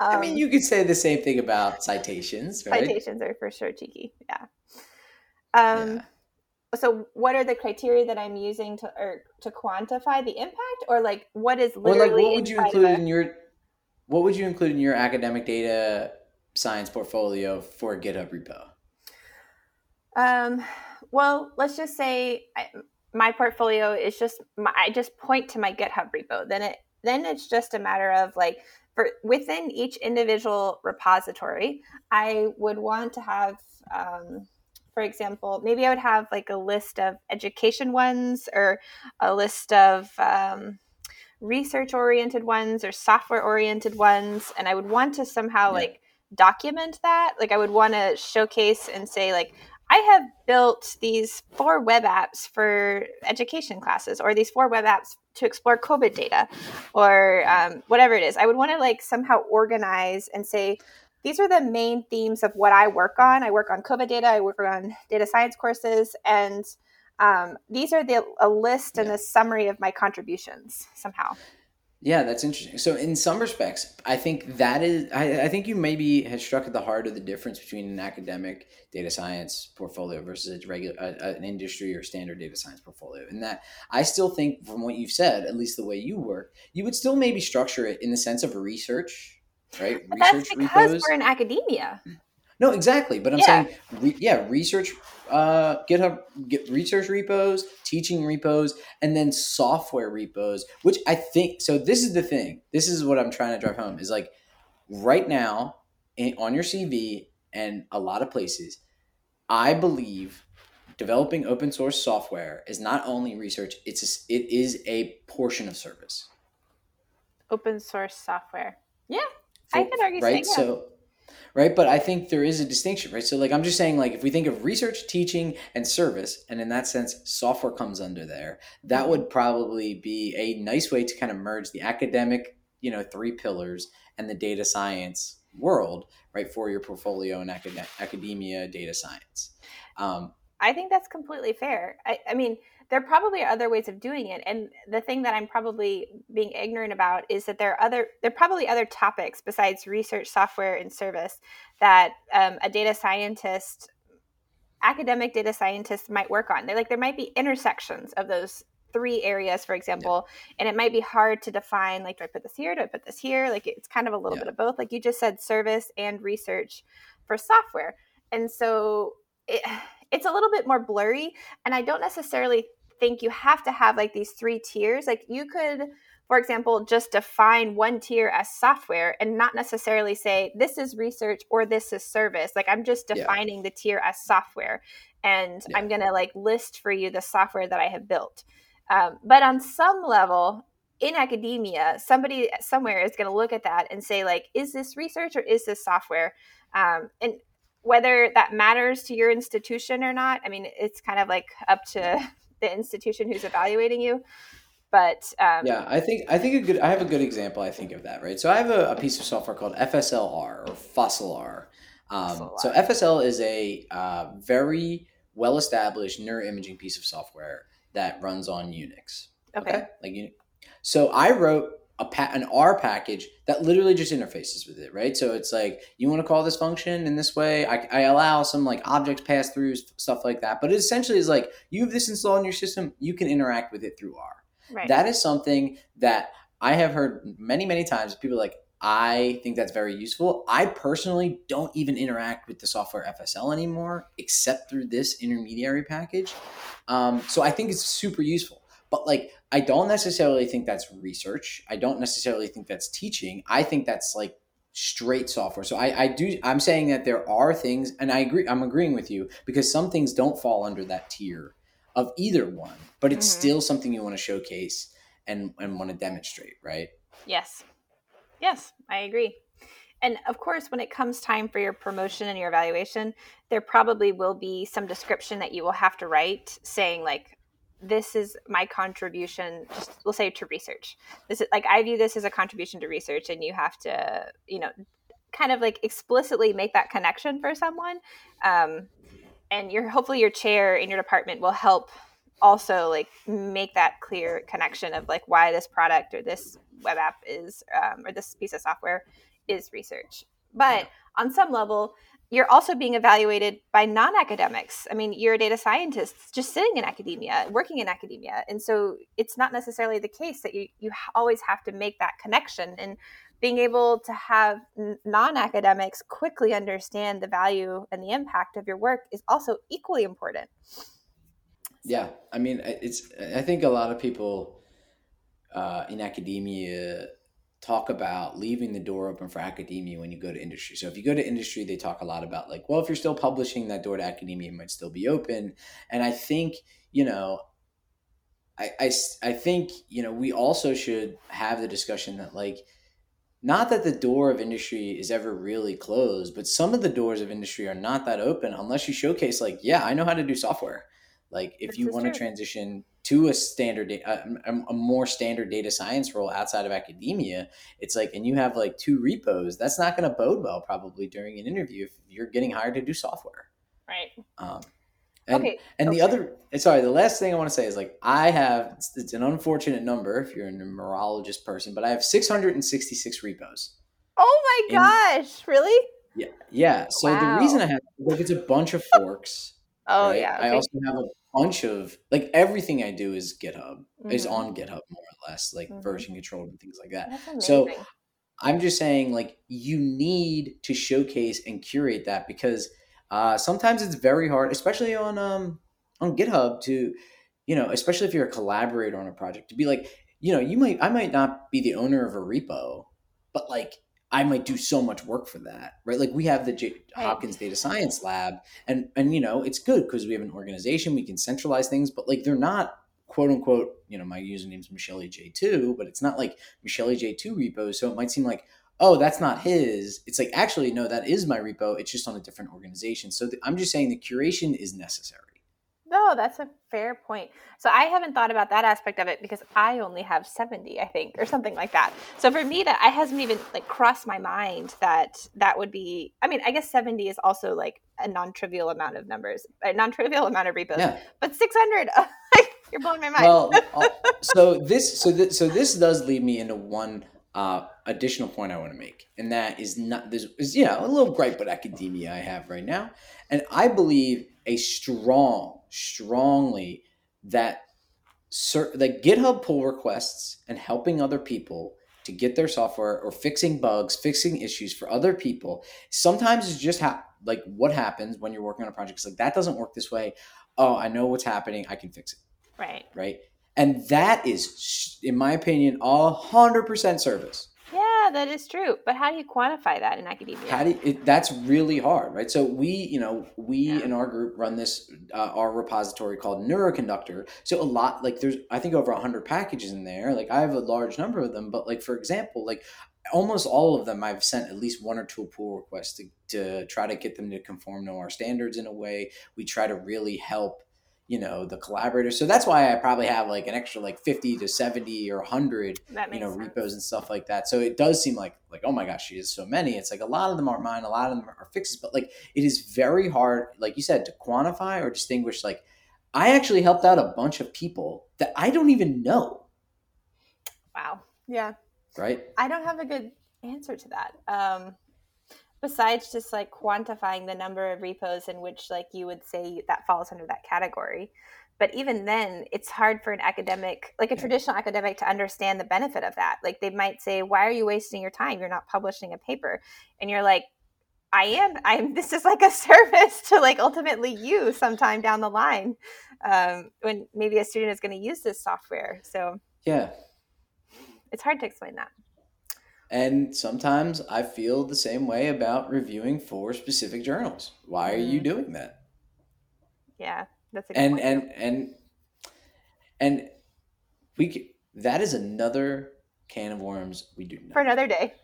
I mean, you could say the same thing about citations, right? Citations are for sure cheeky. Yeah. Um, yeah so what are the criteria that i'm using to or to quantify the impact or like what is literally or like what would you include in your what would you include in your academic data science portfolio for a github repo um well let's just say I, my portfolio is just my, i just point to my github repo then it then it's just a matter of like for within each individual repository i would want to have um, for example, maybe I would have like a list of education ones or a list of um, research oriented ones or software oriented ones. And I would want to somehow yeah. like document that. Like I would want to showcase and say, like, I have built these four web apps for education classes or these four web apps to explore COVID data or um, whatever it is. I would want to like somehow organize and say, these are the main themes of what I work on. I work on COVID data, I work on data science courses, and um, these are the a list and a summary of my contributions somehow. Yeah, that's interesting. So, in some respects, I think that is, I, I think you maybe have struck at the heart of the difference between an academic data science portfolio versus a regular, an industry or standard data science portfolio. And that, I still think, from what you've said, at least the way you work, you would still maybe structure it in the sense of research right? But research that's because repos. we're in academia. No, exactly. But I'm yeah. saying, re- yeah, research, uh, GitHub, get research repos, teaching repos, and then software repos. Which I think. So this is the thing. This is what I'm trying to drive home. Is like right now in, on your CV and a lot of places, I believe developing open source software is not only research; it's a, it is a portion of service. Open source software. Yeah, I could argue right. So right? But i think there is a distinction right? So like i'm just saying like if we think of research teaching and service and in that sense software comes under there that would probably be a nice way to kind of merge the academic you know three pillars and the data science world right for your portfolio acad- academia data science. Um, i think that's completely fair. I, I mean there probably are other ways of doing it and the thing that i'm probably being ignorant about is that there are other there are probably other topics besides research software and service that um, a data scientist academic data scientist might work on. They like there might be intersections of those three areas for example yeah. and it might be hard to define like do i put this here? Do i put this here? Like it's kind of a little yeah. bit of both. Like you just said service and research for software. And so it, it's a little bit more blurry and i don't necessarily think you have to have like these three tiers. Like you could, for example, just define one tier as software and not necessarily say this is research or this is service. Like I'm just defining yeah. the tier as software and yeah. I'm going to like list for you the software that I have built. Um, but on some level, in academia, somebody somewhere is going to look at that and say, like, is this research or is this software? Um, and whether that matters to your institution or not, I mean, it's kind of like up to the institution who's evaluating you. But um, yeah i think i think a good i have a good example i think of that right? So i have a, a piece of software called fslr or fossilr um, so fsl is a uh, very well established neuroimaging piece of software that runs on unix okay, okay? like you so i wrote a pa- an R package that literally just interfaces with it, right? So it's like you want to call this function in this way. I, I allow some like objects pass through stuff like that, but it essentially is like you have this installed in your system. You can interact with it through R. Right. That is something that I have heard many many times. People like I think that's very useful. I personally don't even interact with the software FSL anymore, except through this intermediary package. Um, so I think it's super useful. But like I don't necessarily think that's research. I don't necessarily think that's teaching. I think that's like straight software. So I, I do I'm saying that there are things and I agree I'm agreeing with you because some things don't fall under that tier of either one, but it's mm-hmm. still something you want to showcase and, and want to demonstrate, right? Yes. Yes, I agree. And of course, when it comes time for your promotion and your evaluation, there probably will be some description that you will have to write saying, like, this is my contribution just we'll say to research. This is like i view this as a contribution to research and you have to you know kind of like explicitly make that connection for someone. Um, and your hopefully your chair in your department will help also like make that clear connection of like why this product or this web app is um, or this piece of software is research. But on some level you're also being evaluated by non-academics. I mean you're a data scientist just sitting in academia working in academia. And so it's not necessarily the case that you, you always have to make that connection. And being able to have non-academics quickly understand the value and the impact of your work is also equally important. Yeah. I mean it's i think a lot of people uh, in academia talk about leaving the door open for academia when you go to industry. So if you go to industry, they talk a lot about like, well, if you're still publishing, that door to academia might still be open. And I think, you know, I, I, I think, you know, we also should have the discussion that like, not that the door of industry is ever really closed, but some of the doors of industry are not that open unless you showcase like, yeah, I know how to do software. Like if this you want to transition to a standard, a, a, more standard data science role outside of academia, it's like, and you have like two repos, that's not going to bode well probably during an interview if you're getting hired to do software. Right. Um, and, okay. And okay. the other, sorry, the last thing I want to say is like, I have, it's, it's an unfortunate number if you're a numerologist person, but I have 666 repos. Oh my gosh. Really? Yeah. Yeah. So wow. the reason I have, like, it's a bunch of forks. oh right? yeah. Okay. I also have a bunch of like everything I do is GitHub mm-hmm. is on GitHub more or less, like mm-hmm. version controlled and things like that. So I'm just saying like you need to showcase and curate that because uh, sometimes it's very hard, especially on um on GitHub to you know, especially if you're a collaborator on a project to be like, you know, you might I might not be the owner of a repo, but like I might do so much work for that, right? Like we have the J- Hopkins Data Science Lab, and and you know it's good because we have an organization, we can centralize things, but like they're not quote unquote, you know, my username's Muschelli J two, but it's not like Muschelli J two repo, so it might seem like oh that's not his. It's like actually no, that is my repo. It's just on a different organization. So I'm just saying the curation is necessary. No, that's a fair point. So I haven't thought about that aspect of it because I only have 70, I think, or something like that. So for me that I hasn't even like crossed my mind that that would be I mean, I guess 70 is also like a non-trivial amount of numbers, a non-trivial amount of repos. Yeah. But 600 you're blowing my mind. Well, so this so this, so this does lead me into one uh, additional point I want to make, and that is not this is you know a little gripe with academia I have right now, and I believe a strong, strongly that cert, that GitHub pull requests and helping other people to get their software or fixing bugs, fixing issues for other people. Sometimes it's just ha- like what happens when you're working on a project. It's like that doesn't work this way. Oh, I know what's happening. I can fix it. Right. Right. And that is, in my opinion, a hundred percent service. Yeah, that is true. But how do you quantify that in academia? How do you, it, that's really hard, right? So we, you know, we yeah. in our group run this uh, our repository called Neuroconductor. So a lot, like there's I think over hundred packages in there. Like I have a large number of them, but like for example, like almost all of them I've sent at least one or two pull requests to, to try to get them to conform to our standards in a way. We try to really help you know the collaborators. So that's why i probably have like an extra like 50 to 70 or 100 you know sense. repos and stuff like that. So it does seem like like oh my gosh she has so many. It's like a lot of them aren't mine a lot of them are fixes but like it is very hard like you said to quantify or distinguish like i actually helped out a bunch of people that i don't even know. Wow. Yeah. Right? I don't have a good answer to that. Um besides just like quantifying the number of repos in which like you would say that falls under that category. But even then it's hard for an academic like a traditional academic to understand the benefit of that. Like they might say why are you wasting your time? You're not publishing a paper. And you're like i am. I'm this is like a service to like ultimately you sometime down the line um, when maybe a student is going to use this software. So yeah. it's hard to explain that and sometimes I feel the same way about reviewing for specific journals. Why are mm. you doing that? Yeah, that's a and point. and and and we that is another can of worms we do not. for another day.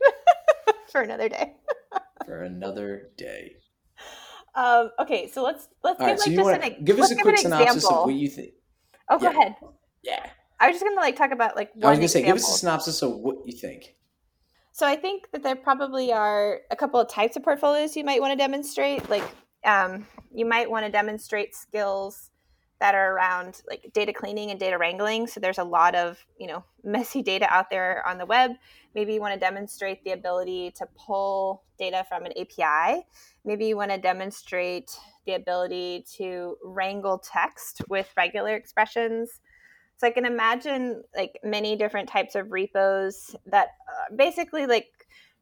for another day. for another day. Um, okay, so let's let's All give right, like so just wanna, an, give us a quick synopsis example. of what you think. Oh, go yeah. ahead. Yeah. I was just gonna like talk about like I was gonna say, give us a synopsis of what you think. So I think that there probably are a couple of types of portfolios you might want to demonstrate. Like um, you might want to demonstrate skills that are around like data cleaning and data wrangling. So there's a lot of, you know, messy data out there on the web. Maybe you want to demonstrate the ability to pull data from an API. Maybe you want to demonstrate the ability to wrangle text with regular expressions. So I can imagine like many different types of repos that uh, basically like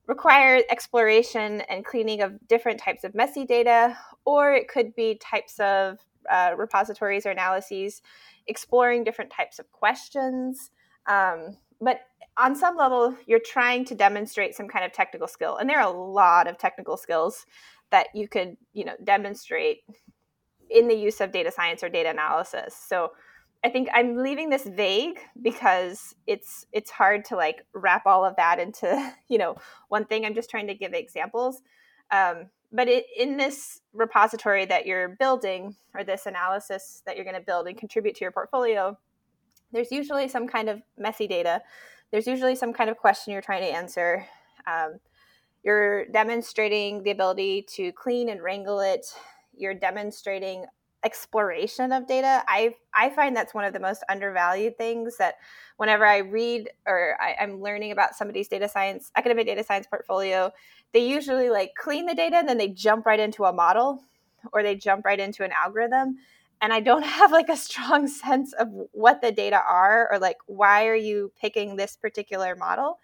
require exploration and cleaning of different types of messy data, or it could be types of uh, repositories or analyses exploring different types of questions. Um, but on some level, you're trying to demonstrate some kind of technical skill, and there are a lot of technical skills that you could, you know, demonstrate in the use of data science or data analysis. So I think I'm leaving this vague because it's it's hard to like wrap all of that into you know one thing. I'm just trying to give examples. Um, but it, in this repository that you're building or this analysis that you're going to build and contribute to your portfolio, there's usually some kind of messy data. There's usually some kind of question you're trying to answer. Um, you're demonstrating the ability to clean and wrangle it. You're demonstrating exploration of data. I I find that's one of the most undervalued things that whenever I read or I, am learning about somebody's data science, academic data science portfolio, they usually like clean the data and then they jump right into a model or they jump right into an algorithm. And I don't have like a strong sense of what the data are or like why are you picking this particular model.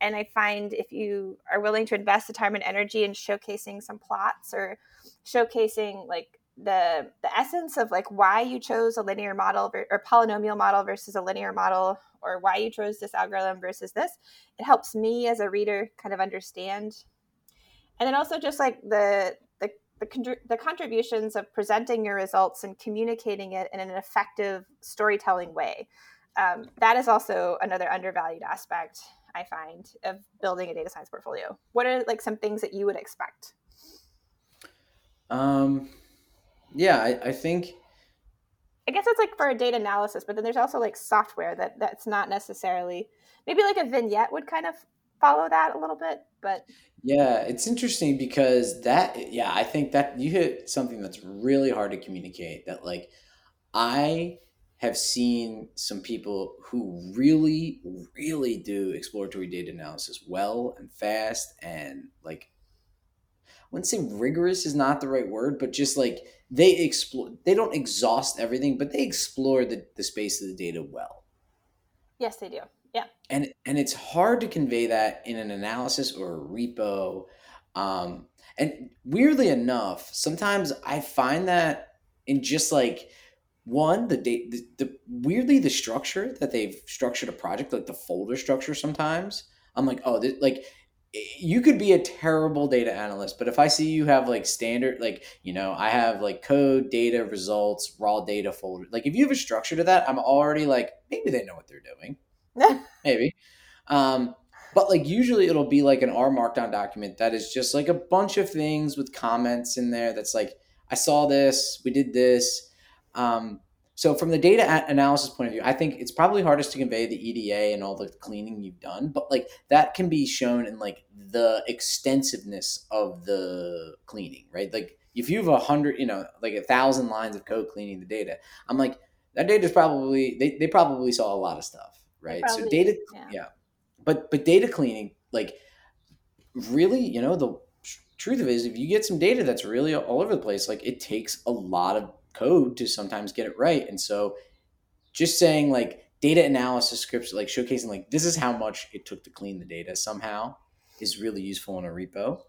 And I find if you are willing to invest the time and energy in showcasing some plots or showcasing like the the essence of like why you chose a linear model or polynomial model versus a linear model or why you chose this algorithm versus this it helps me as a reader kind of understand. And then also just like the the the, the contributions of presenting your results and communicating it in an effective storytelling way. Um, that is also another undervalued aspect i find of building a data science portfolio. What are like some things that you would expect? Um yeah, I, I think. I guess it's like for a data analysis, but then there's also like software that that's not necessarily maybe like a vignette would kind of follow that a little bit, but yeah, it's interesting because that yeah, I think that you hit something that's really hard to communicate that like I have seen some people who really really do exploratory data analysis well and fast and like I wouldn't say rigorous is not the right word, but just like they explore they don't exhaust everything but they explore the, the space of the data well. Yes they do. Yeah. And and it's hard to convey that in an analysis or a repo um, and weirdly enough sometimes i find that in just like one the date the, the weirdly the structure that they've structured a project like the folder structure sometimes i'm like oh this, like you could be a terrible data analyst, but if I see you have like standard, like, you know, I have like code, data, results, raw data folder, like if you have a structure to that, I'm already like, maybe they know what they're doing. maybe. Um, but like usually it'll be like an R Markdown document that is just like a bunch of things with comments in there that's like, I saw this, we did this. Um, so from the data analysis point of view, I think it's probably hardest to convey the EDA and all the cleaning you've done, but like that can be shown in like the extensiveness of the cleaning, right? Like if you have a hundred, you know, like a thousand lines of code cleaning the data, I'm like that data is probably they, they probably saw a lot of stuff, right? So data, yeah. yeah, but but data cleaning, like really, you know, the truth of it is if you get some data that's really all over the place, like it takes a lot of code to sometimes get it right. And so just saying like data analysis scripts, like showcasing like this is how much it took to clean the data somehow is really useful in a repo.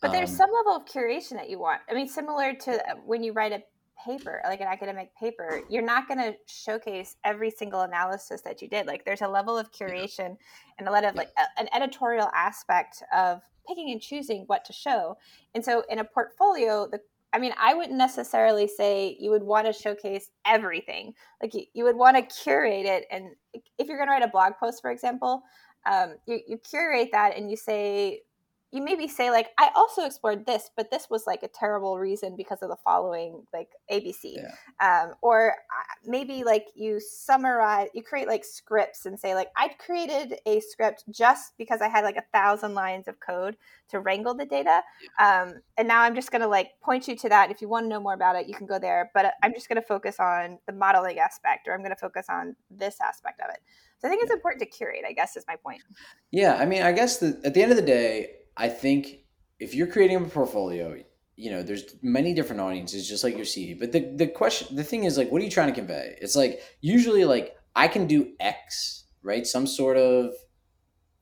But there's um, some level of curation that you want. I mean, similar to when you write a paper, like an academic paper, you're not going to showcase every single analysis that you did. Like there's a level of curation yeah. and a lot of like a, an editorial aspect of picking and choosing what to show. And so in a portfolio, the I mean, I wouldn't necessarily say you would want to showcase everything. Like you, you would want to curate it. And if you're going to write a blog post, for example, um, you, you curate that and you say, you maybe say like i also explored this but this was like a terrible reason because of the following like abc yeah. um, or uh, maybe like you summarize you create like scripts and say like I'd created a script just because i had like a thousand lines of code to wrangle the data um, and now i'm just going to like point you to that if you want to know more about it you can go there but i'm just going to focus on the modeling aspect or i'm going to focus on this aspect of it so I think it's important to curate, I guess is my point. Yeah. I mean, I guess the, at the end of the day, I think if you're creating a portfolio, you know, there's many different audiences, just like your CV. But the, the question, the thing is like, what are you trying to convey? It's like, usually like I can do X, right? Some sort of,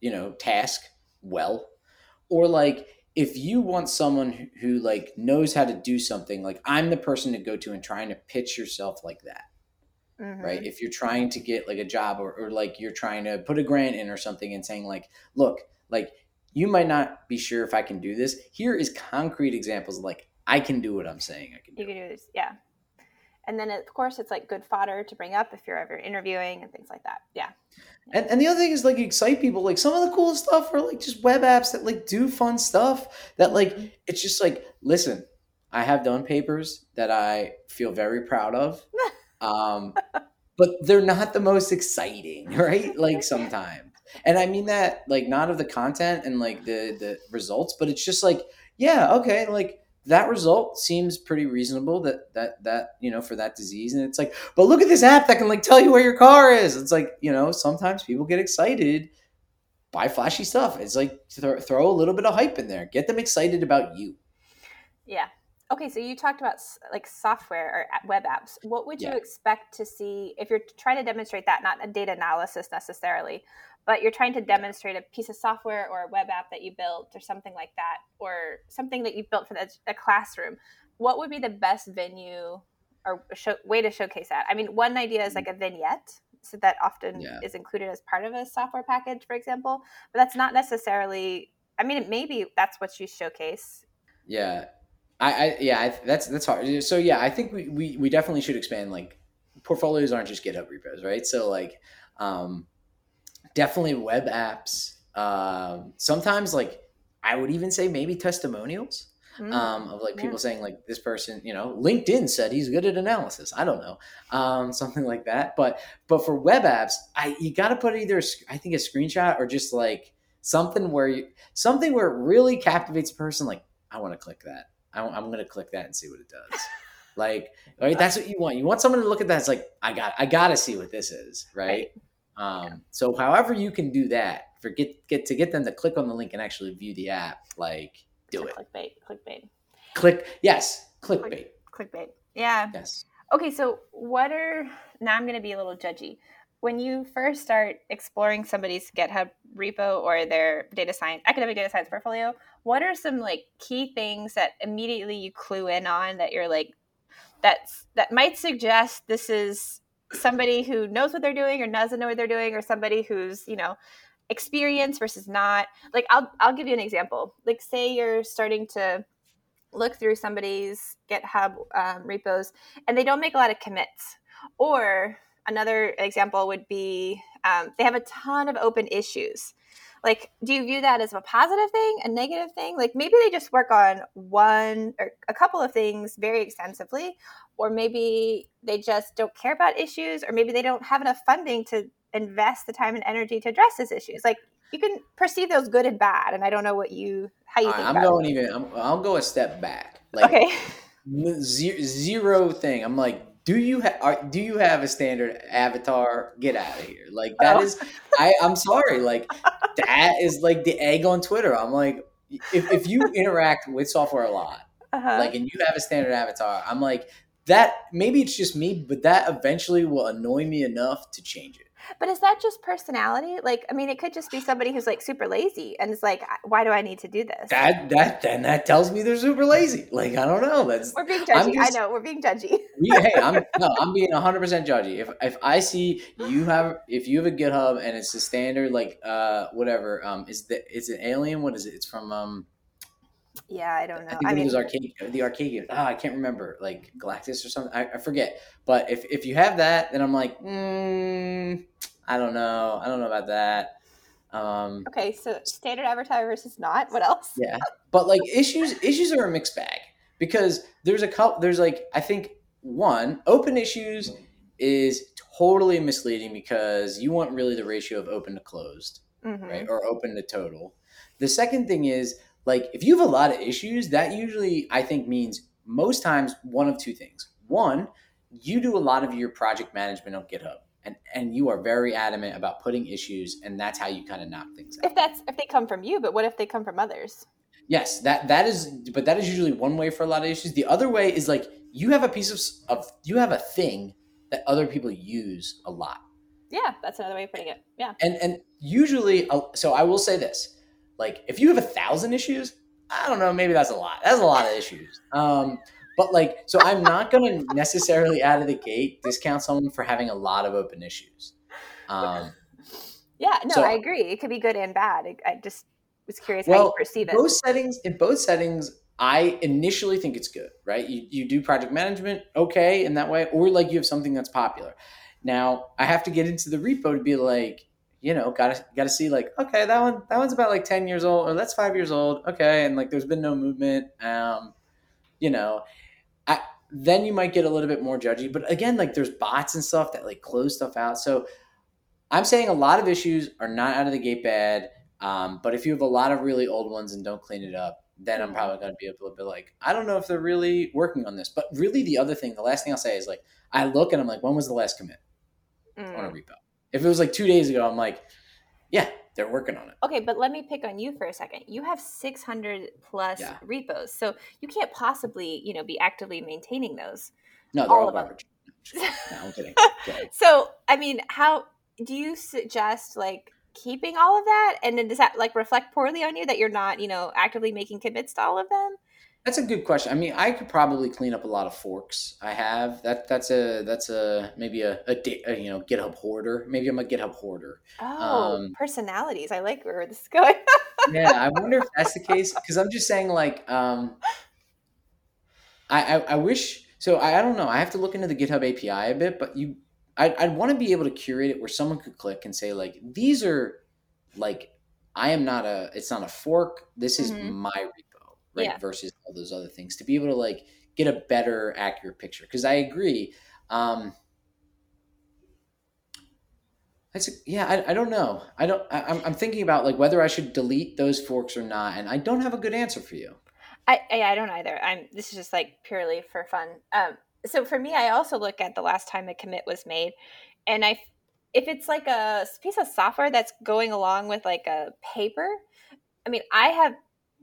you know, task well, or like, if you want someone who, who like knows how to do something, like I'm the person to go to and trying to pitch yourself like that mm-hmm. right? If you're trying to get like a job or, or like you're trying to put a grant in or something and saying like, look, like you might not be sure if I can do this. Here is concrete examples like I can do what I'm saying I can do. You can do this, yeah. And then of course it's like good fodder to bring up if you're ever interviewing and things like that. Yeah. And, and the other thing is like excite people. Like some of the cool stuff are like just web apps that like do fun stuff that like mm-hmm. it's just like listen, I have done papers that I feel very proud of. Um, but they're not the most exciting, right? Like sometimes. And I mean that like not of the content and like the the results, but it's just like, yeah, okay, like that result seems pretty reasonable that that that you know for that disease. And it's like but look at this app that can like tell you where your car is. It's like you know sometimes people get excited buy flashy stuff. It's like th- throw a little bit of hype in there. Get them excited about you. Yeah okay so you talked about like software or web apps. What would you yeah. expect to see if you're trying to demonstrate that not a data analysis necessarily but you're trying to demonstrate a piece of software or a web app that you built or something like that or something that you've built for the, a classroom what would be the best venue or show, way to showcase that? I mean one idea is mm-hmm. like a vignette so that often yeah. is included as part of a software package for example but that's not necessarily i mean maybe that's what you showcase. Yeah I, I yeah, I, that's that's hard. So yeah, I think we, we we definitely should expand. Like portfolios aren't just GitHub repos, right? So like, um, definitely web apps. Um, sometimes like I would even say maybe testimonials. Mm, um, of like people yeah. saying like this person, you know, LinkedIn said he's good at analysis. I don't know, um, something like that. But but for web apps, I you got to put either I think a screenshot or just like something where you something where it really captivates a person. Like I want to click that. I'm, I'm going to click that and see what it does. like, right? That's what you want. You want someone to look at that. It's like, I got, I got to see what this is. Right. right. Um, yeah. so however you can do that for get, get to get them to click on the link and actually view the app, like do it. Clickbait, clickbait. Click. Yes. Clickbait. Click, clickbait. Yeah. Yes. Okay. So what are, now I'm going to be a little judgy when you first start exploring somebody's GitHub repo or their data science academic data science portfolio, what are some like key things that immediately you clue in on that you're like that's that might suggest this is somebody who knows what they're doing or doesn't know what they're doing or somebody who's, you know, experienced versus not. Like I'll I'll give you an example. Like say you're starting to look through somebody's GitHub um, repos and they don't make a lot of commits or another example would be um, they have a ton of open issues. Like do you view that as a positive thing a negative thing? Like maybe they just work on one or a couple of things very extensively or maybe they just don't care about issues or maybe they don't have enough funding to invest the time and energy to address these issues. Like you can perceive those good and bad and i don't know what you how you think i'm going it. even i will go a step back. Like okay. zero thing. I'm like do you have do you have a standard avatar? Get out of here. Like that oh. is i i'm sorry. Like that is like the egg on twitter. I'm like if, if you interact with software a lot uh-huh. like and you have a standard avatar i'm like that maybe it's just me but that eventually will annoy me enough to change it but is that just personality? Like, I mean, it could just be somebody who's like super lazy and it's like, why do I need to do this? That that then that tells me they're super lazy. Like, I don't know. That's we're being judgy. Just, I know we're being judgy. hey, I'm no, I'm being 100 percent judgy. If if I see you have if you have a GitHub and it's the standard like uh whatever um is the is an alien? What is it? It's from um yeah, I don't know. I think I mean, it was arcade, the arcade game. Ah, I can't remember, like Galactus or something. I, I, forget. But if, if you have that, then I'm like, mm, I don't know. I don't know about that. Um, okay, so standard avatar versus not. What else? Yeah, but like issues, issues are a mixed bag because there's a couple. There's like I think one open issues is totally misleading because you want really the ratio of open to closed, Mhm. right, or open to total. The second thing is like if you have a lot of issues, that usually I think means most times one of two things. One, you do a lot of your project management on GitHub. And, and you are very adamant about putting issues, and that's how you kind of knock things out. If that's if they come from you, but what if they come from others? Yes, that that is, but that is usually one way for a lot of issues. The other way is like you have a piece of of you have a thing that other people use a lot, Yeah, that's another way of putting it. Yeah. and and usually, uh, so I will say this: like if you have a thousand issues, I don't know, maybe that's a lot. That's a lot of issues. Um, but like, so I'm not going to necessarily out of the gate discount someone for having a lot of open issues. Um, Yeah, no, So- I agree. It could be good and bad. I, I just was curious how you perceive it. both settings in both settings i initially think it's good right you, you do project management okay in that way or like you have something that's popular now i have to get into the repo to be like you know gotta gotta see like okay that one that one's about like 10 years old or that's five years old okay and like there's been no movement um you know i then you might get a little bit more judgy but again like there's bots and stuff that like close stuff out so i'm saying a lot of issues are not out of the gate bad um, but if you have a lot of really old ones and don't clean it up, then I'm probably going to be able to be like, I don't know if they're really working on this. But really, the other thing, the last thing I'll say is like, I look and I'm like, when was the last commit on a Mm. repo? If it was like two days ago, I'm like, yeah, they're working on it. Okay, but let me pick on you for a second. You have 600 plus Yeah. repos, so you can't possibly, you know, be actively maintaining those. No, they're All all. No, I'm kidding. kidding. So, I mean, how do you suggest like keeping all of that, and then does that like reflect poorly on you that you're not, you know, actively making commits to all of them? That's a good question. I mean, I could probably clean up a lot of forks. I have that. That's a that's a maybe a, a, a you know GitHub hoarder. Maybe I'm a GitHub hoarder. Oh, Um, personalities. I like where this is going. yeah, I wonder if that's the case because I'm just saying like um, I, I I wish so I, I don't know I have to look into the GitHub API a bit, but you I'd, I'd want to be able to curate it where someone could click and say like these are like I am not a it's not a fork this is Mhm. my right Yeah. versus all those other things to be able to like get a better accurate picture because I agree um, that's a, yeah, I, I don't know. I don't. I, I'm, I'm thinking about like whether I should delete those forks or not, and I don't have a good answer for you. I, I I don't either. I'm this is just like purely for fun. Um, so for me, I also look at the last time a commit was made, and I, if it's like a piece of software that's going along with like a paper, I mean, I have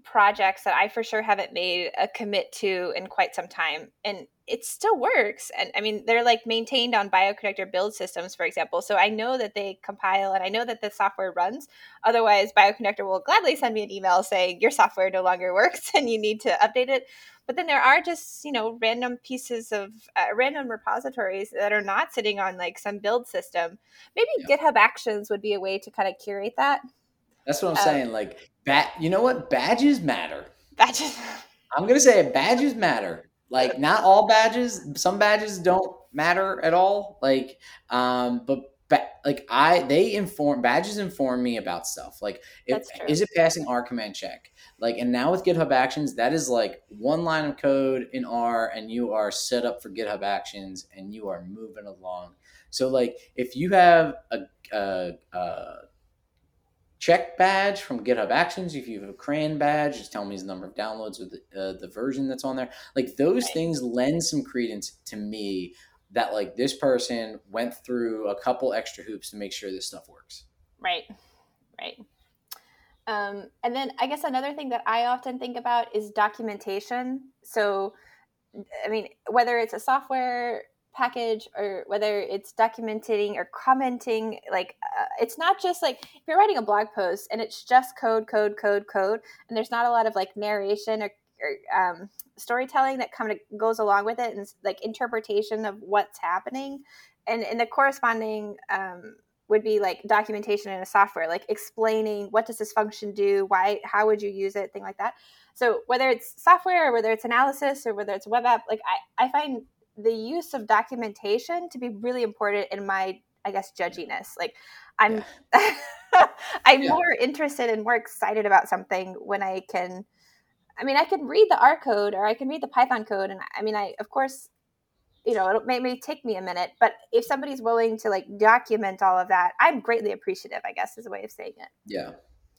projects that I for sure haven't made a commit to in quite some time, and it still works. And I mean, they're like maintained on Bioconductor build systems, for example. So I know that they compile, and I know that the software runs. Otherwise, Bioconductor will gladly send me an email saying your software no longer works and you need to update it. But then there are just you know random pieces of uh, random repositories that are not sitting on like some build system. Maybe Yeah. GitHub Actions would be a way to kind of curate that. That's what I'm Um, saying. Like, bat. You know what? Badges matter. Just I'm gonna say. Badges matter. Like, not all badges. Some badges don't matter at all. Like, um, but. ba- Like I, they inform badges inform me about stuff. Like, if, is it passing R command check? Like, and now with GitHub Actions, that is like one line of code in R, and you are set up for GitHub Actions, and you are moving along. So, like, if you have a, a, a check badge from GitHub Actions, if you have a CRAN badge, just tell me the number of downloads or the, uh, the version that's on there. Like, those things lend some credence to me that like this person went through a couple extra hoops to make sure this stuff works. Right, right. Um, and then I guess another thing that I often think about is documentation. So, I mean, whether it's a software package or whether it's documenting or commenting, like uh, it's not just like if you're writing a blog post and it's just code, code, code, code, and there's not a lot of like narration or, or um, storytelling that kind of goes along with it and like interpretation of what's happening and and the corresponding um, would be like documentation in a software like explaining what does this function do why how would you use it thing like that. So whether it's software or whether it's analysis or whether it's web app like i, I find the use of documentation to be really important in my i guess judginess like I'm yeah. I'm yeah. more interested and more excited about something when I can I mean I can read the R code or I can read the Python code and I mean I of course you know it may, may take me a minute but if somebody's willing to like document all of that i'm greatly appreciative i guess is a way of saying it yeah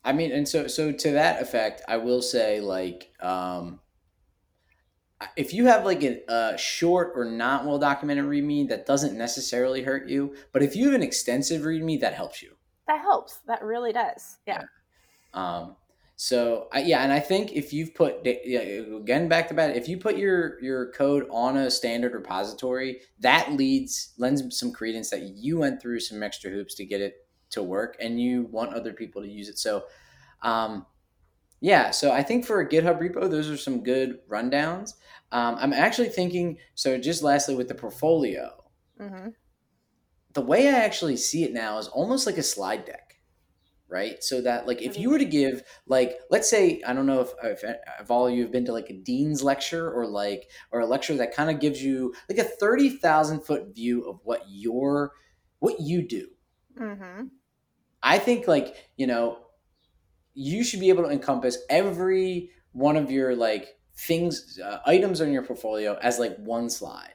i mean and so so to that effect i will say like um if you have like a, short or not well documented readme that doesn't necessarily hurt you but if you have an extensive readme that helps you that helps that really does yeah, yeah. um so yeah, and I think if you've put yeah, again back to back, if you put your your code on a standard repository, that leads lends some credence that you went through some extra hoops to get it to work, and you want other people to use it. So, um, yeah, so I think for a GitHub repo, those are some good rundowns. Um, I'm actually thinking. So just lastly, with the portfolio, mm-hmm. the way I actually see it now is almost like a slide deck right? So that like if you were to give like let's say I don't know if if, if all of you have been to like a dean's lecture or like or a lecture that kind of gives you like a thirty thousand foot view of what your what you do. Mm-hmm. I think like you know you should be able to encompass every one of your like things uh, items on your portfolio as like one slide.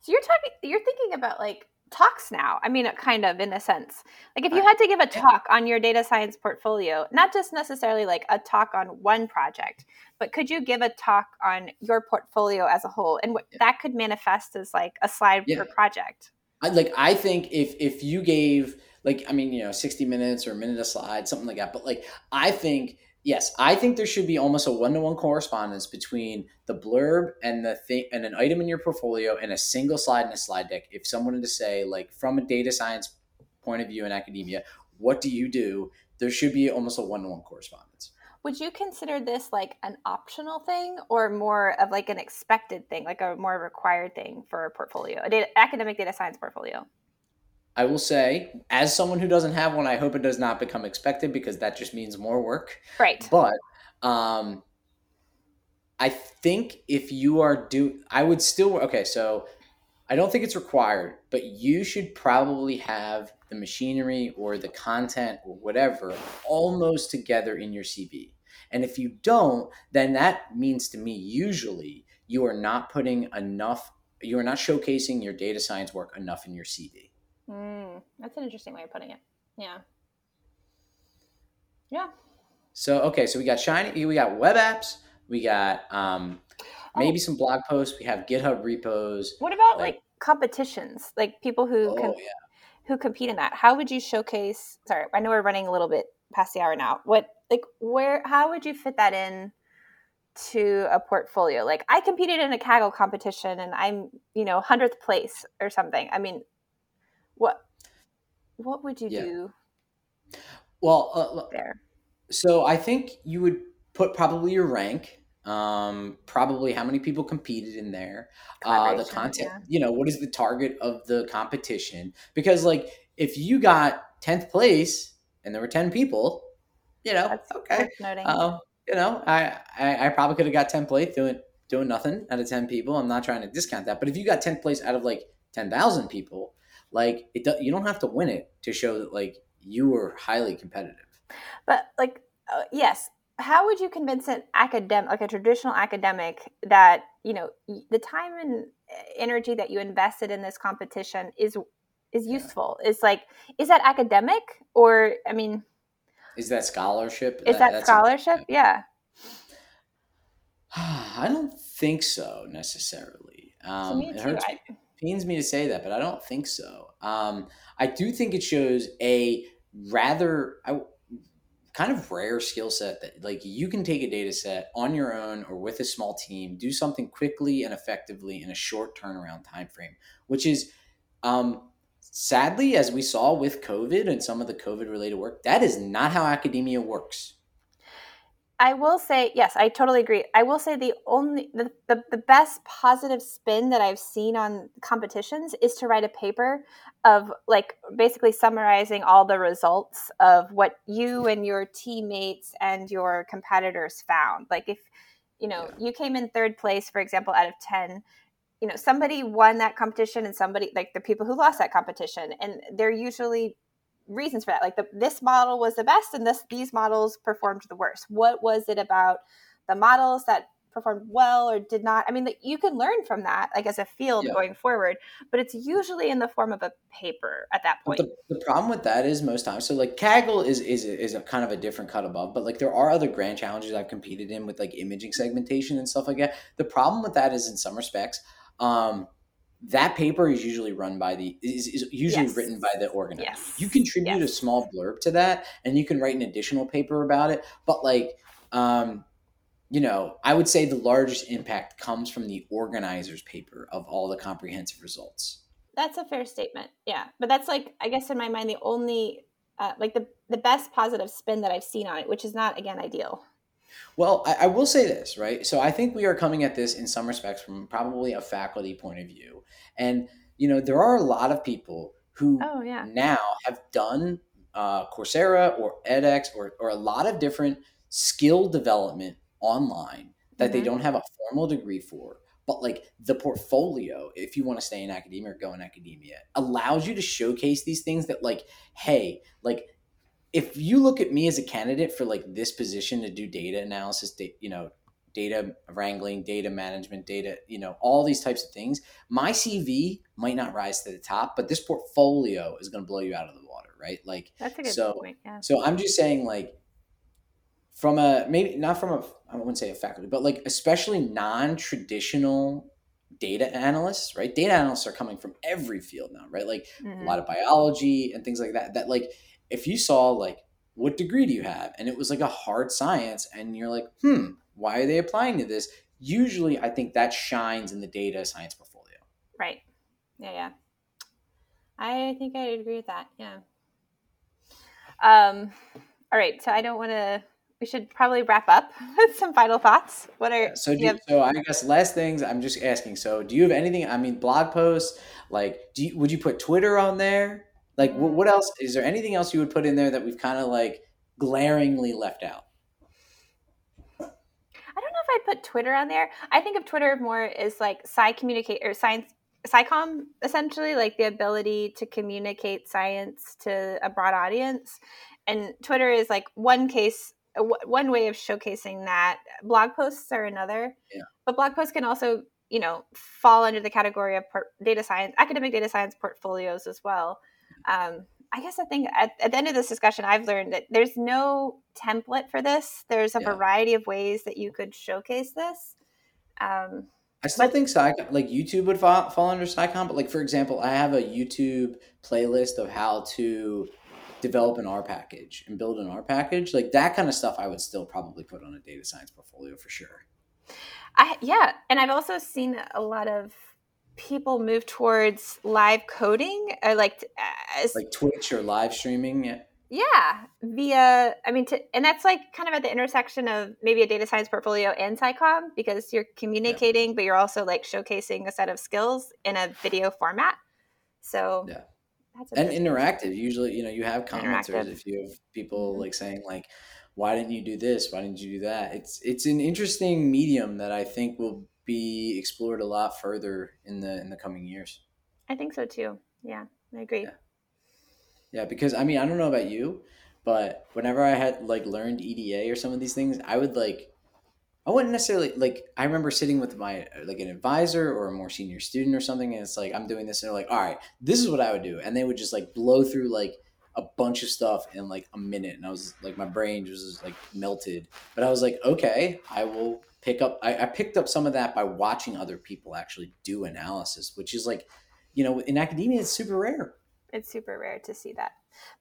So you're talking you're thinking about like talks now. I mean, kind of in a sense. Like if you had to give a talk on your data science portfolio, not just necessarily like a talk on one project, but could you give a talk on your portfolio as a whole, and what, that could manifest as like a slide yeah. per project. I, like I think if if you gave like I mean you know sixty minutes or a minute a slide something like that, but like I think Yes, I think there should be almost a one to one correspondence between the blurb and the thing and an item in your portfolio and a single slide in a slide deck. If someone were to say, like, from a data science point of view in academia, what do you do? There should be almost a one to one correspondence. Would you consider this like an optional thing or more of like an expected thing, like a more required thing for a portfolio, a data, academic data science portfolio? I will say, as someone who doesn't have one, I hope it does not become expected because that just means more work. Right. But um, I think if you are do, I would still okay. So I don't think it's required, but you should probably have the machinery or the content or whatever almost together in your CV. And if you don't, then that means to me usually you are not putting enough, you are not showcasing your data science work enough in your CV. Mm, that's an interesting way of putting it. Yeah. Yeah. So okay, so we got shiny, we got web apps, we got um, maybe oh. some blog posts, we have GitHub repos. What about like, like competitions, like people who oh, can, yeah. who compete in that? How would you showcase? Sorry, I know we're running a little bit past the hour now. What like where? How would you fit that in? to a portfolio like i competed in a kaggle competition and i'm you know 100th place or something i mean what what would you yeah. do? Well, uh, there. So I think you would put probably your rank, um, probably how many people competed in there, uh, the content. Yeah. You know, what is the target of the competition? Because like if you got tenth place and there were ten people, you know, That's okay, uh, you know, I, I I probably could have got tenth place doing doing nothing out of ten people. I'm not trying to discount that, but if you got tenth place out of like ten thousand people, like it do, you don't have to win it to show that like you were highly competitive. But like uh, yes how would you convince an academic like a traditional academic that you know the time and energy that you invested in this competition is is useful? Yeah. is like is that academic? Or i mean is that scholarship? Is that, that scholarship a, yeah. I don't think so necessarily. Um, it hurts, I, pains me to say that, but I don't think so. Um, I do think it shows a rather I, kind of rare skill set that like you can take a data set on your own or with a small team, do something quickly and effectively in a short turnaround time frame, which is um, sadly, as we saw with COVID and some of the COVID related work, that is not how academia works. I will say, yes, I totally agree. I will say the only the, the, the, best positive spin that I've seen on competitions is to write a paper of like basically summarizing all the results of what you and your teammates and your competitors found. Like if you know yeah. you came in third place, for example, out of ten, you know somebody won that competition and somebody like the people who lost that competition, and they're usually reasons for that. Like the, this model was the best, and this these models performed the worst. What was it about the models that performed well or did not. I mean, you can learn from that, like as a field yeah. going forward, but it's usually in the form of a paper at that point. The, the, problem with that is most times, so like Kaggle is is is a kind of a different cut above, but like there are other grand challenges I've competed in with like imaging segmentation and stuff like that. The problem with that is in some respects. Um, that paper is usually run by the is, is usually yes. written by the organizer. Yes. You contribute yes. a small blurb to that, and you can write an additional paper about it. But like, um, you know, I would say the largest impact comes from the organizer's paper of all the comprehensive results. That's a fair statement. Yeah. But that's like, I guess in my mind, the only, uh, like the, the best positive spin that I've seen on it, which is not, again, ideal. Well, I, I will say this, right? So I think we are coming at this in some respects from probably a faculty point of view. And, you know, there are a lot of people who oh, yeah. now have done uh, Coursera or edX or, or a lot of different skill development online that mm-hmm. they don't have a formal degree for but like the portfolio if you want to stay in academia or go in academia allows you to showcase these things that like hey like if you look at me as a candidate for like this position to do data analysis you know data wrangling data management data you know all these types of things my cv might not rise to the top but this portfolio is going to blow you out of the water right like that's a good so, point yeah. so i'm just saying like from a maybe not from a I wouldn't say a faculty, but like especially non-traditional data analysts, right? Data analysts are coming from every field now, right? Like mm-hmm. a lot of biology and things like that. That like if you saw like what degree do you have? And it was like a hard science, and you're like, hmm, why are they applying to this? Usually I think that shines in the data science portfolio. Right. Yeah, yeah. I think I agree with that. Yeah. Um all right, so I don't want to we should probably wrap up with some final thoughts. What are so? Do, you have- so I guess last things. I'm just asking. So, do you have anything? I mean, blog posts. Like, do you, would you put Twitter on there? Like, what, what else? Is there anything else you would put in there that we've kind of like glaringly left out? I don't know if I'd put Twitter on there. I think of Twitter more as like sci communicate or science SciComm essentially, like the ability to communicate science to a broad audience. And Twitter is like one case one way of showcasing that blog posts are another yeah. but blog posts can also you know fall under the category of data science academic data science portfolios as well um, i guess i think at, at, the end of this discussion i've learned that there's no template for this there's a yeah. variety of ways that you could showcase this um, I still but, think like YouTube would fall, fall under SciComm, but like for example, I have a YouTube playlist of how to develop an R package and build an R package, like that kind of stuff, I would still probably put on a data science portfolio for sure. I yeah, and I've also seen a lot of people move towards live coding, or uh, like like Twitch or live streaming. Yeah. Yeah, via I mean, to, and that's like kind of at the intersection of maybe a data science portfolio and SciComm because you're communicating, yeah. but you're also like showcasing a set of skills in a video format. So yeah, and interactive. Usually, you know, you have commenters if you have people mm-hmm. like saying like, "Why didn't you do this? Why didn't you do that?" It's it's an interesting medium that I think will be explored a lot further in the in the coming years. I think so too. Yeah, I agree. Yeah. Yeah, because I mean, I don't know about you, but whenever I had like learned EDA or some of these things, I would like I wouldn't necessarily like. I remember sitting with my like an advisor or a more senior student or something, and it's like I'm doing this, and they're like, "All right, this is what I would do," and they would just like blow through like a bunch of stuff in like a minute, and I was like, my brain was just like melted. But I was like, okay, I will pick up. I, I picked up some of that by watching other people actually do analysis, which is like, you know, in academia, it's super rare. It's super rare to see that,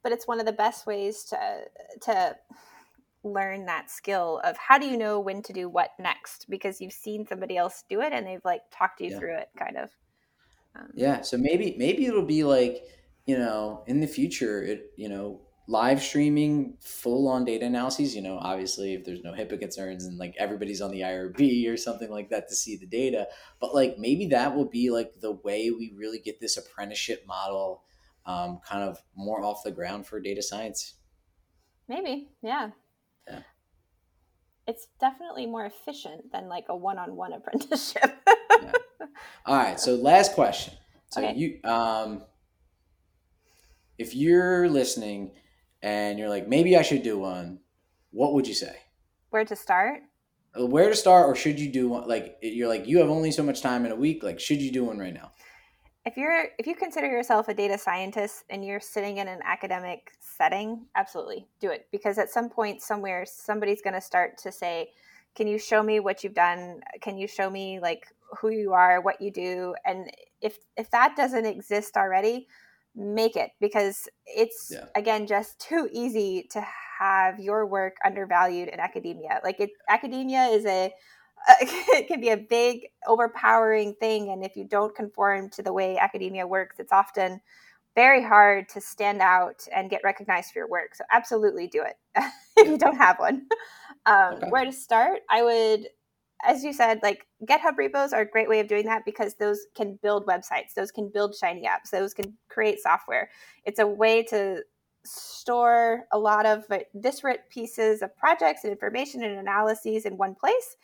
but it's one of the best ways to to learn that skill of how do you know when to do what next? Because you've seen somebody else do it and they've like talked you yeah. through it kind of. Um, yeah so maybe maybe it'll be like you know in the future it you know live streaming full on data analyses you know obviously if there's no hipaa concerns and like everybody's on the irb or something like that to see the data but like maybe that will be like the way we really get this apprenticeship model um, kind of more off the ground for data science maybe yeah yeah. It's definitely more efficient than like a one-on-one apprenticeship. yeah. All right. So last question. So okay. you um if you're listening and you're like, maybe I should do one, what would you say? Where to start? Uh, where to start, or should you do one? Like, you're like, you have only so much time in a week. Like, should you do one right now? If you're if you consider yourself a data scientist and you're sitting in an academic setting, absolutely do it because at some point somewhere somebody's going to start to say, "Can you show me what you've done? Can you show me like who you are, what you do?" And if if that doesn't exist already, make it because it's yeah. again just too easy to have your work undervalued in academia. Like it, academia is a it can be a big overpowering thing and if you don't conform to the way academia works it's often very hard to stand out and get recognized for your work so absolutely do it if you don't have one um, okay. where to start i would as you said like github repos are a great way of doing that because those can build websites those can build shiny apps those can create software it's a way to store a lot of disparate pieces of projects and information and analyses in one place.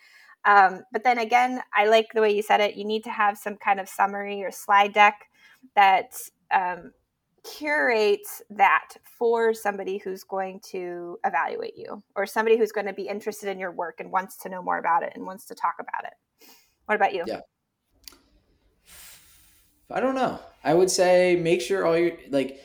Um, but then again, I like the way you said it. You need to have some kind of summary or slide deck that um, curates that for somebody who's going to evaluate you or somebody who's going to be interested in your work and wants to know more about it and wants to talk about it. What about you? Yeah. I don't know. I would say make sure all your like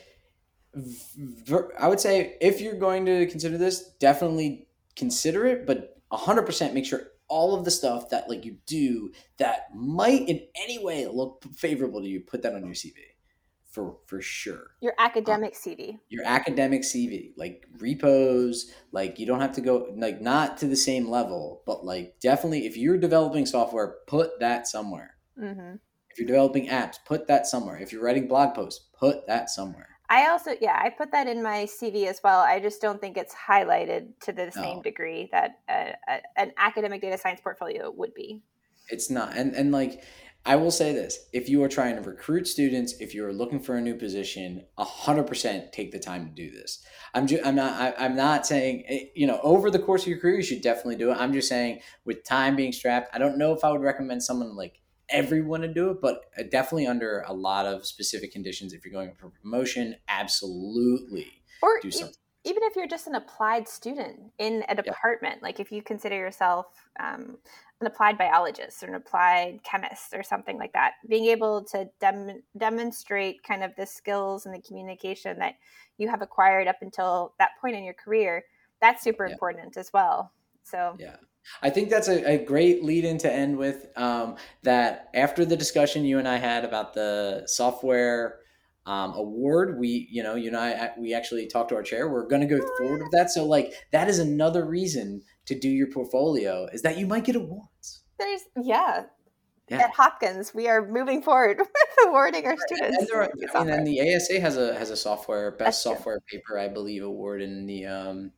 I would say if you're going to consider this, definitely consider it, but 100% make sure all of the stuff that like you do that might in any way look favorable to you, put that on your CV for for sure. Your academic um, CV. Your academic CV, like repos, like you don't have to go like not to the same level, but like definitely if you're developing software, put that somewhere. Mm-hmm. If you're developing apps, put that somewhere. If you're writing blog posts, put that somewhere. I also, yeah, I put that in my CV as well. I just don't think it's highlighted to the same no. degree that a, a, an academic data science portfolio would be. It's not, and and like I will say this: if you are trying to recruit students, if you are looking for a new position, hundred percent take the time to do this. I'm just, I'm not, I, am not saying, eh, you know, over the course of your career, you should definitely do it. I'm just saying, with time being strapped, I don't know if I would recommend someone like everyone to do it, but uh, definitely under a lot of specific conditions. If you're going for promotion, absolutely or do something. Even if you're just an applied student in a department, yeah. like if you consider yourself um, an applied biologist or an applied chemist or something like that, being able to dem- demonstrate kind of the skills and the communication that you have acquired up until that point in your career, that's super yeah. important as well. So yeah, I think that's a, a great lead in to end with. Um, that after the discussion you and I had about the software um, award, we, you know, you and I, we actually talked to our chair. We're going to go forward with that. So, like, that is another reason to do your portfolio is that you might get awards. There's, yeah. yeah. At Hopkins, we are moving forward with awarding our students. And, are, I mean, and the ASA has a has a software best That's software true. paper, I believe, award in the um,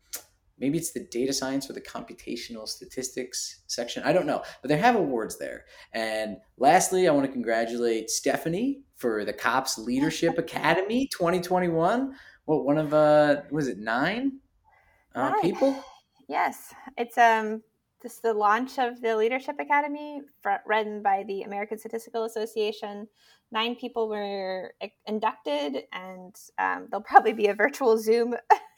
maybe it's the data science or the computational statistics section. I don't know, but they have awards there. And lastly, I want to congratulate Stephanie for the COPSS Leadership Academy 2021. What one of uh was it nine uh, people? Yes, it's um this the launch of the Leadership Academy, run by the American Statistical Association. Nine people were inducted, and um, there'll probably be a virtual Zoom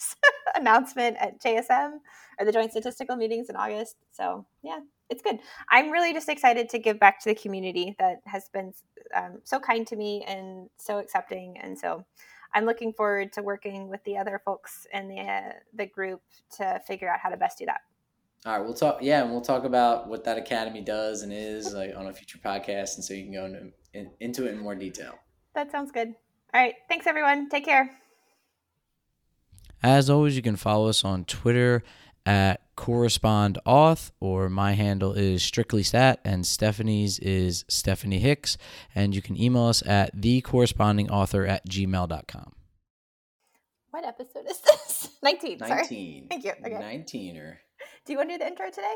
announcement at JSM or the Joint Statistical Meetings in August. So, yeah, it's good. I'm really just excited to give back to the community that has been um, so kind to me and so accepting. And so, I'm looking forward to working with the other folks in the uh, the group to figure out how to best do that. All right, we'll talk. Yeah, and we'll talk about what that academy does and is like on a future podcast, and so you can go into in, into it in more detail. That sounds good. All right, thanks everyone. Take care. As always, you can follow us on Twitter at correspond auth or my handle is strictly stat and stephanie's is stephanie hicks and you can email us at the corresponding author at gmail.com what episode is this 19 19 sorry. thank you okay. 19er do you want to do the intro today?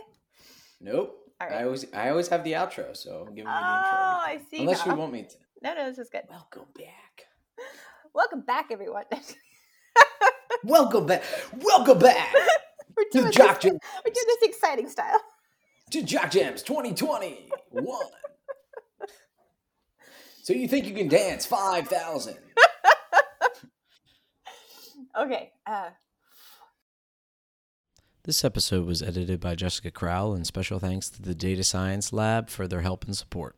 Nope. Right. I always I always have the outro, so give me oh, the intro. Oh, I see. Unless now. you want me to. No, no, this is good. Welcome back. Welcome back, everyone. Welcome back. Welcome back. we're doing to Jock this, Jams. We're doing this exciting style. To Jock Jams 2021. so you think you can dance 5,000? Okay. Uh, This episode was edited by Jessica Crowell, and special thanks to the Data Science Lab for their help and support.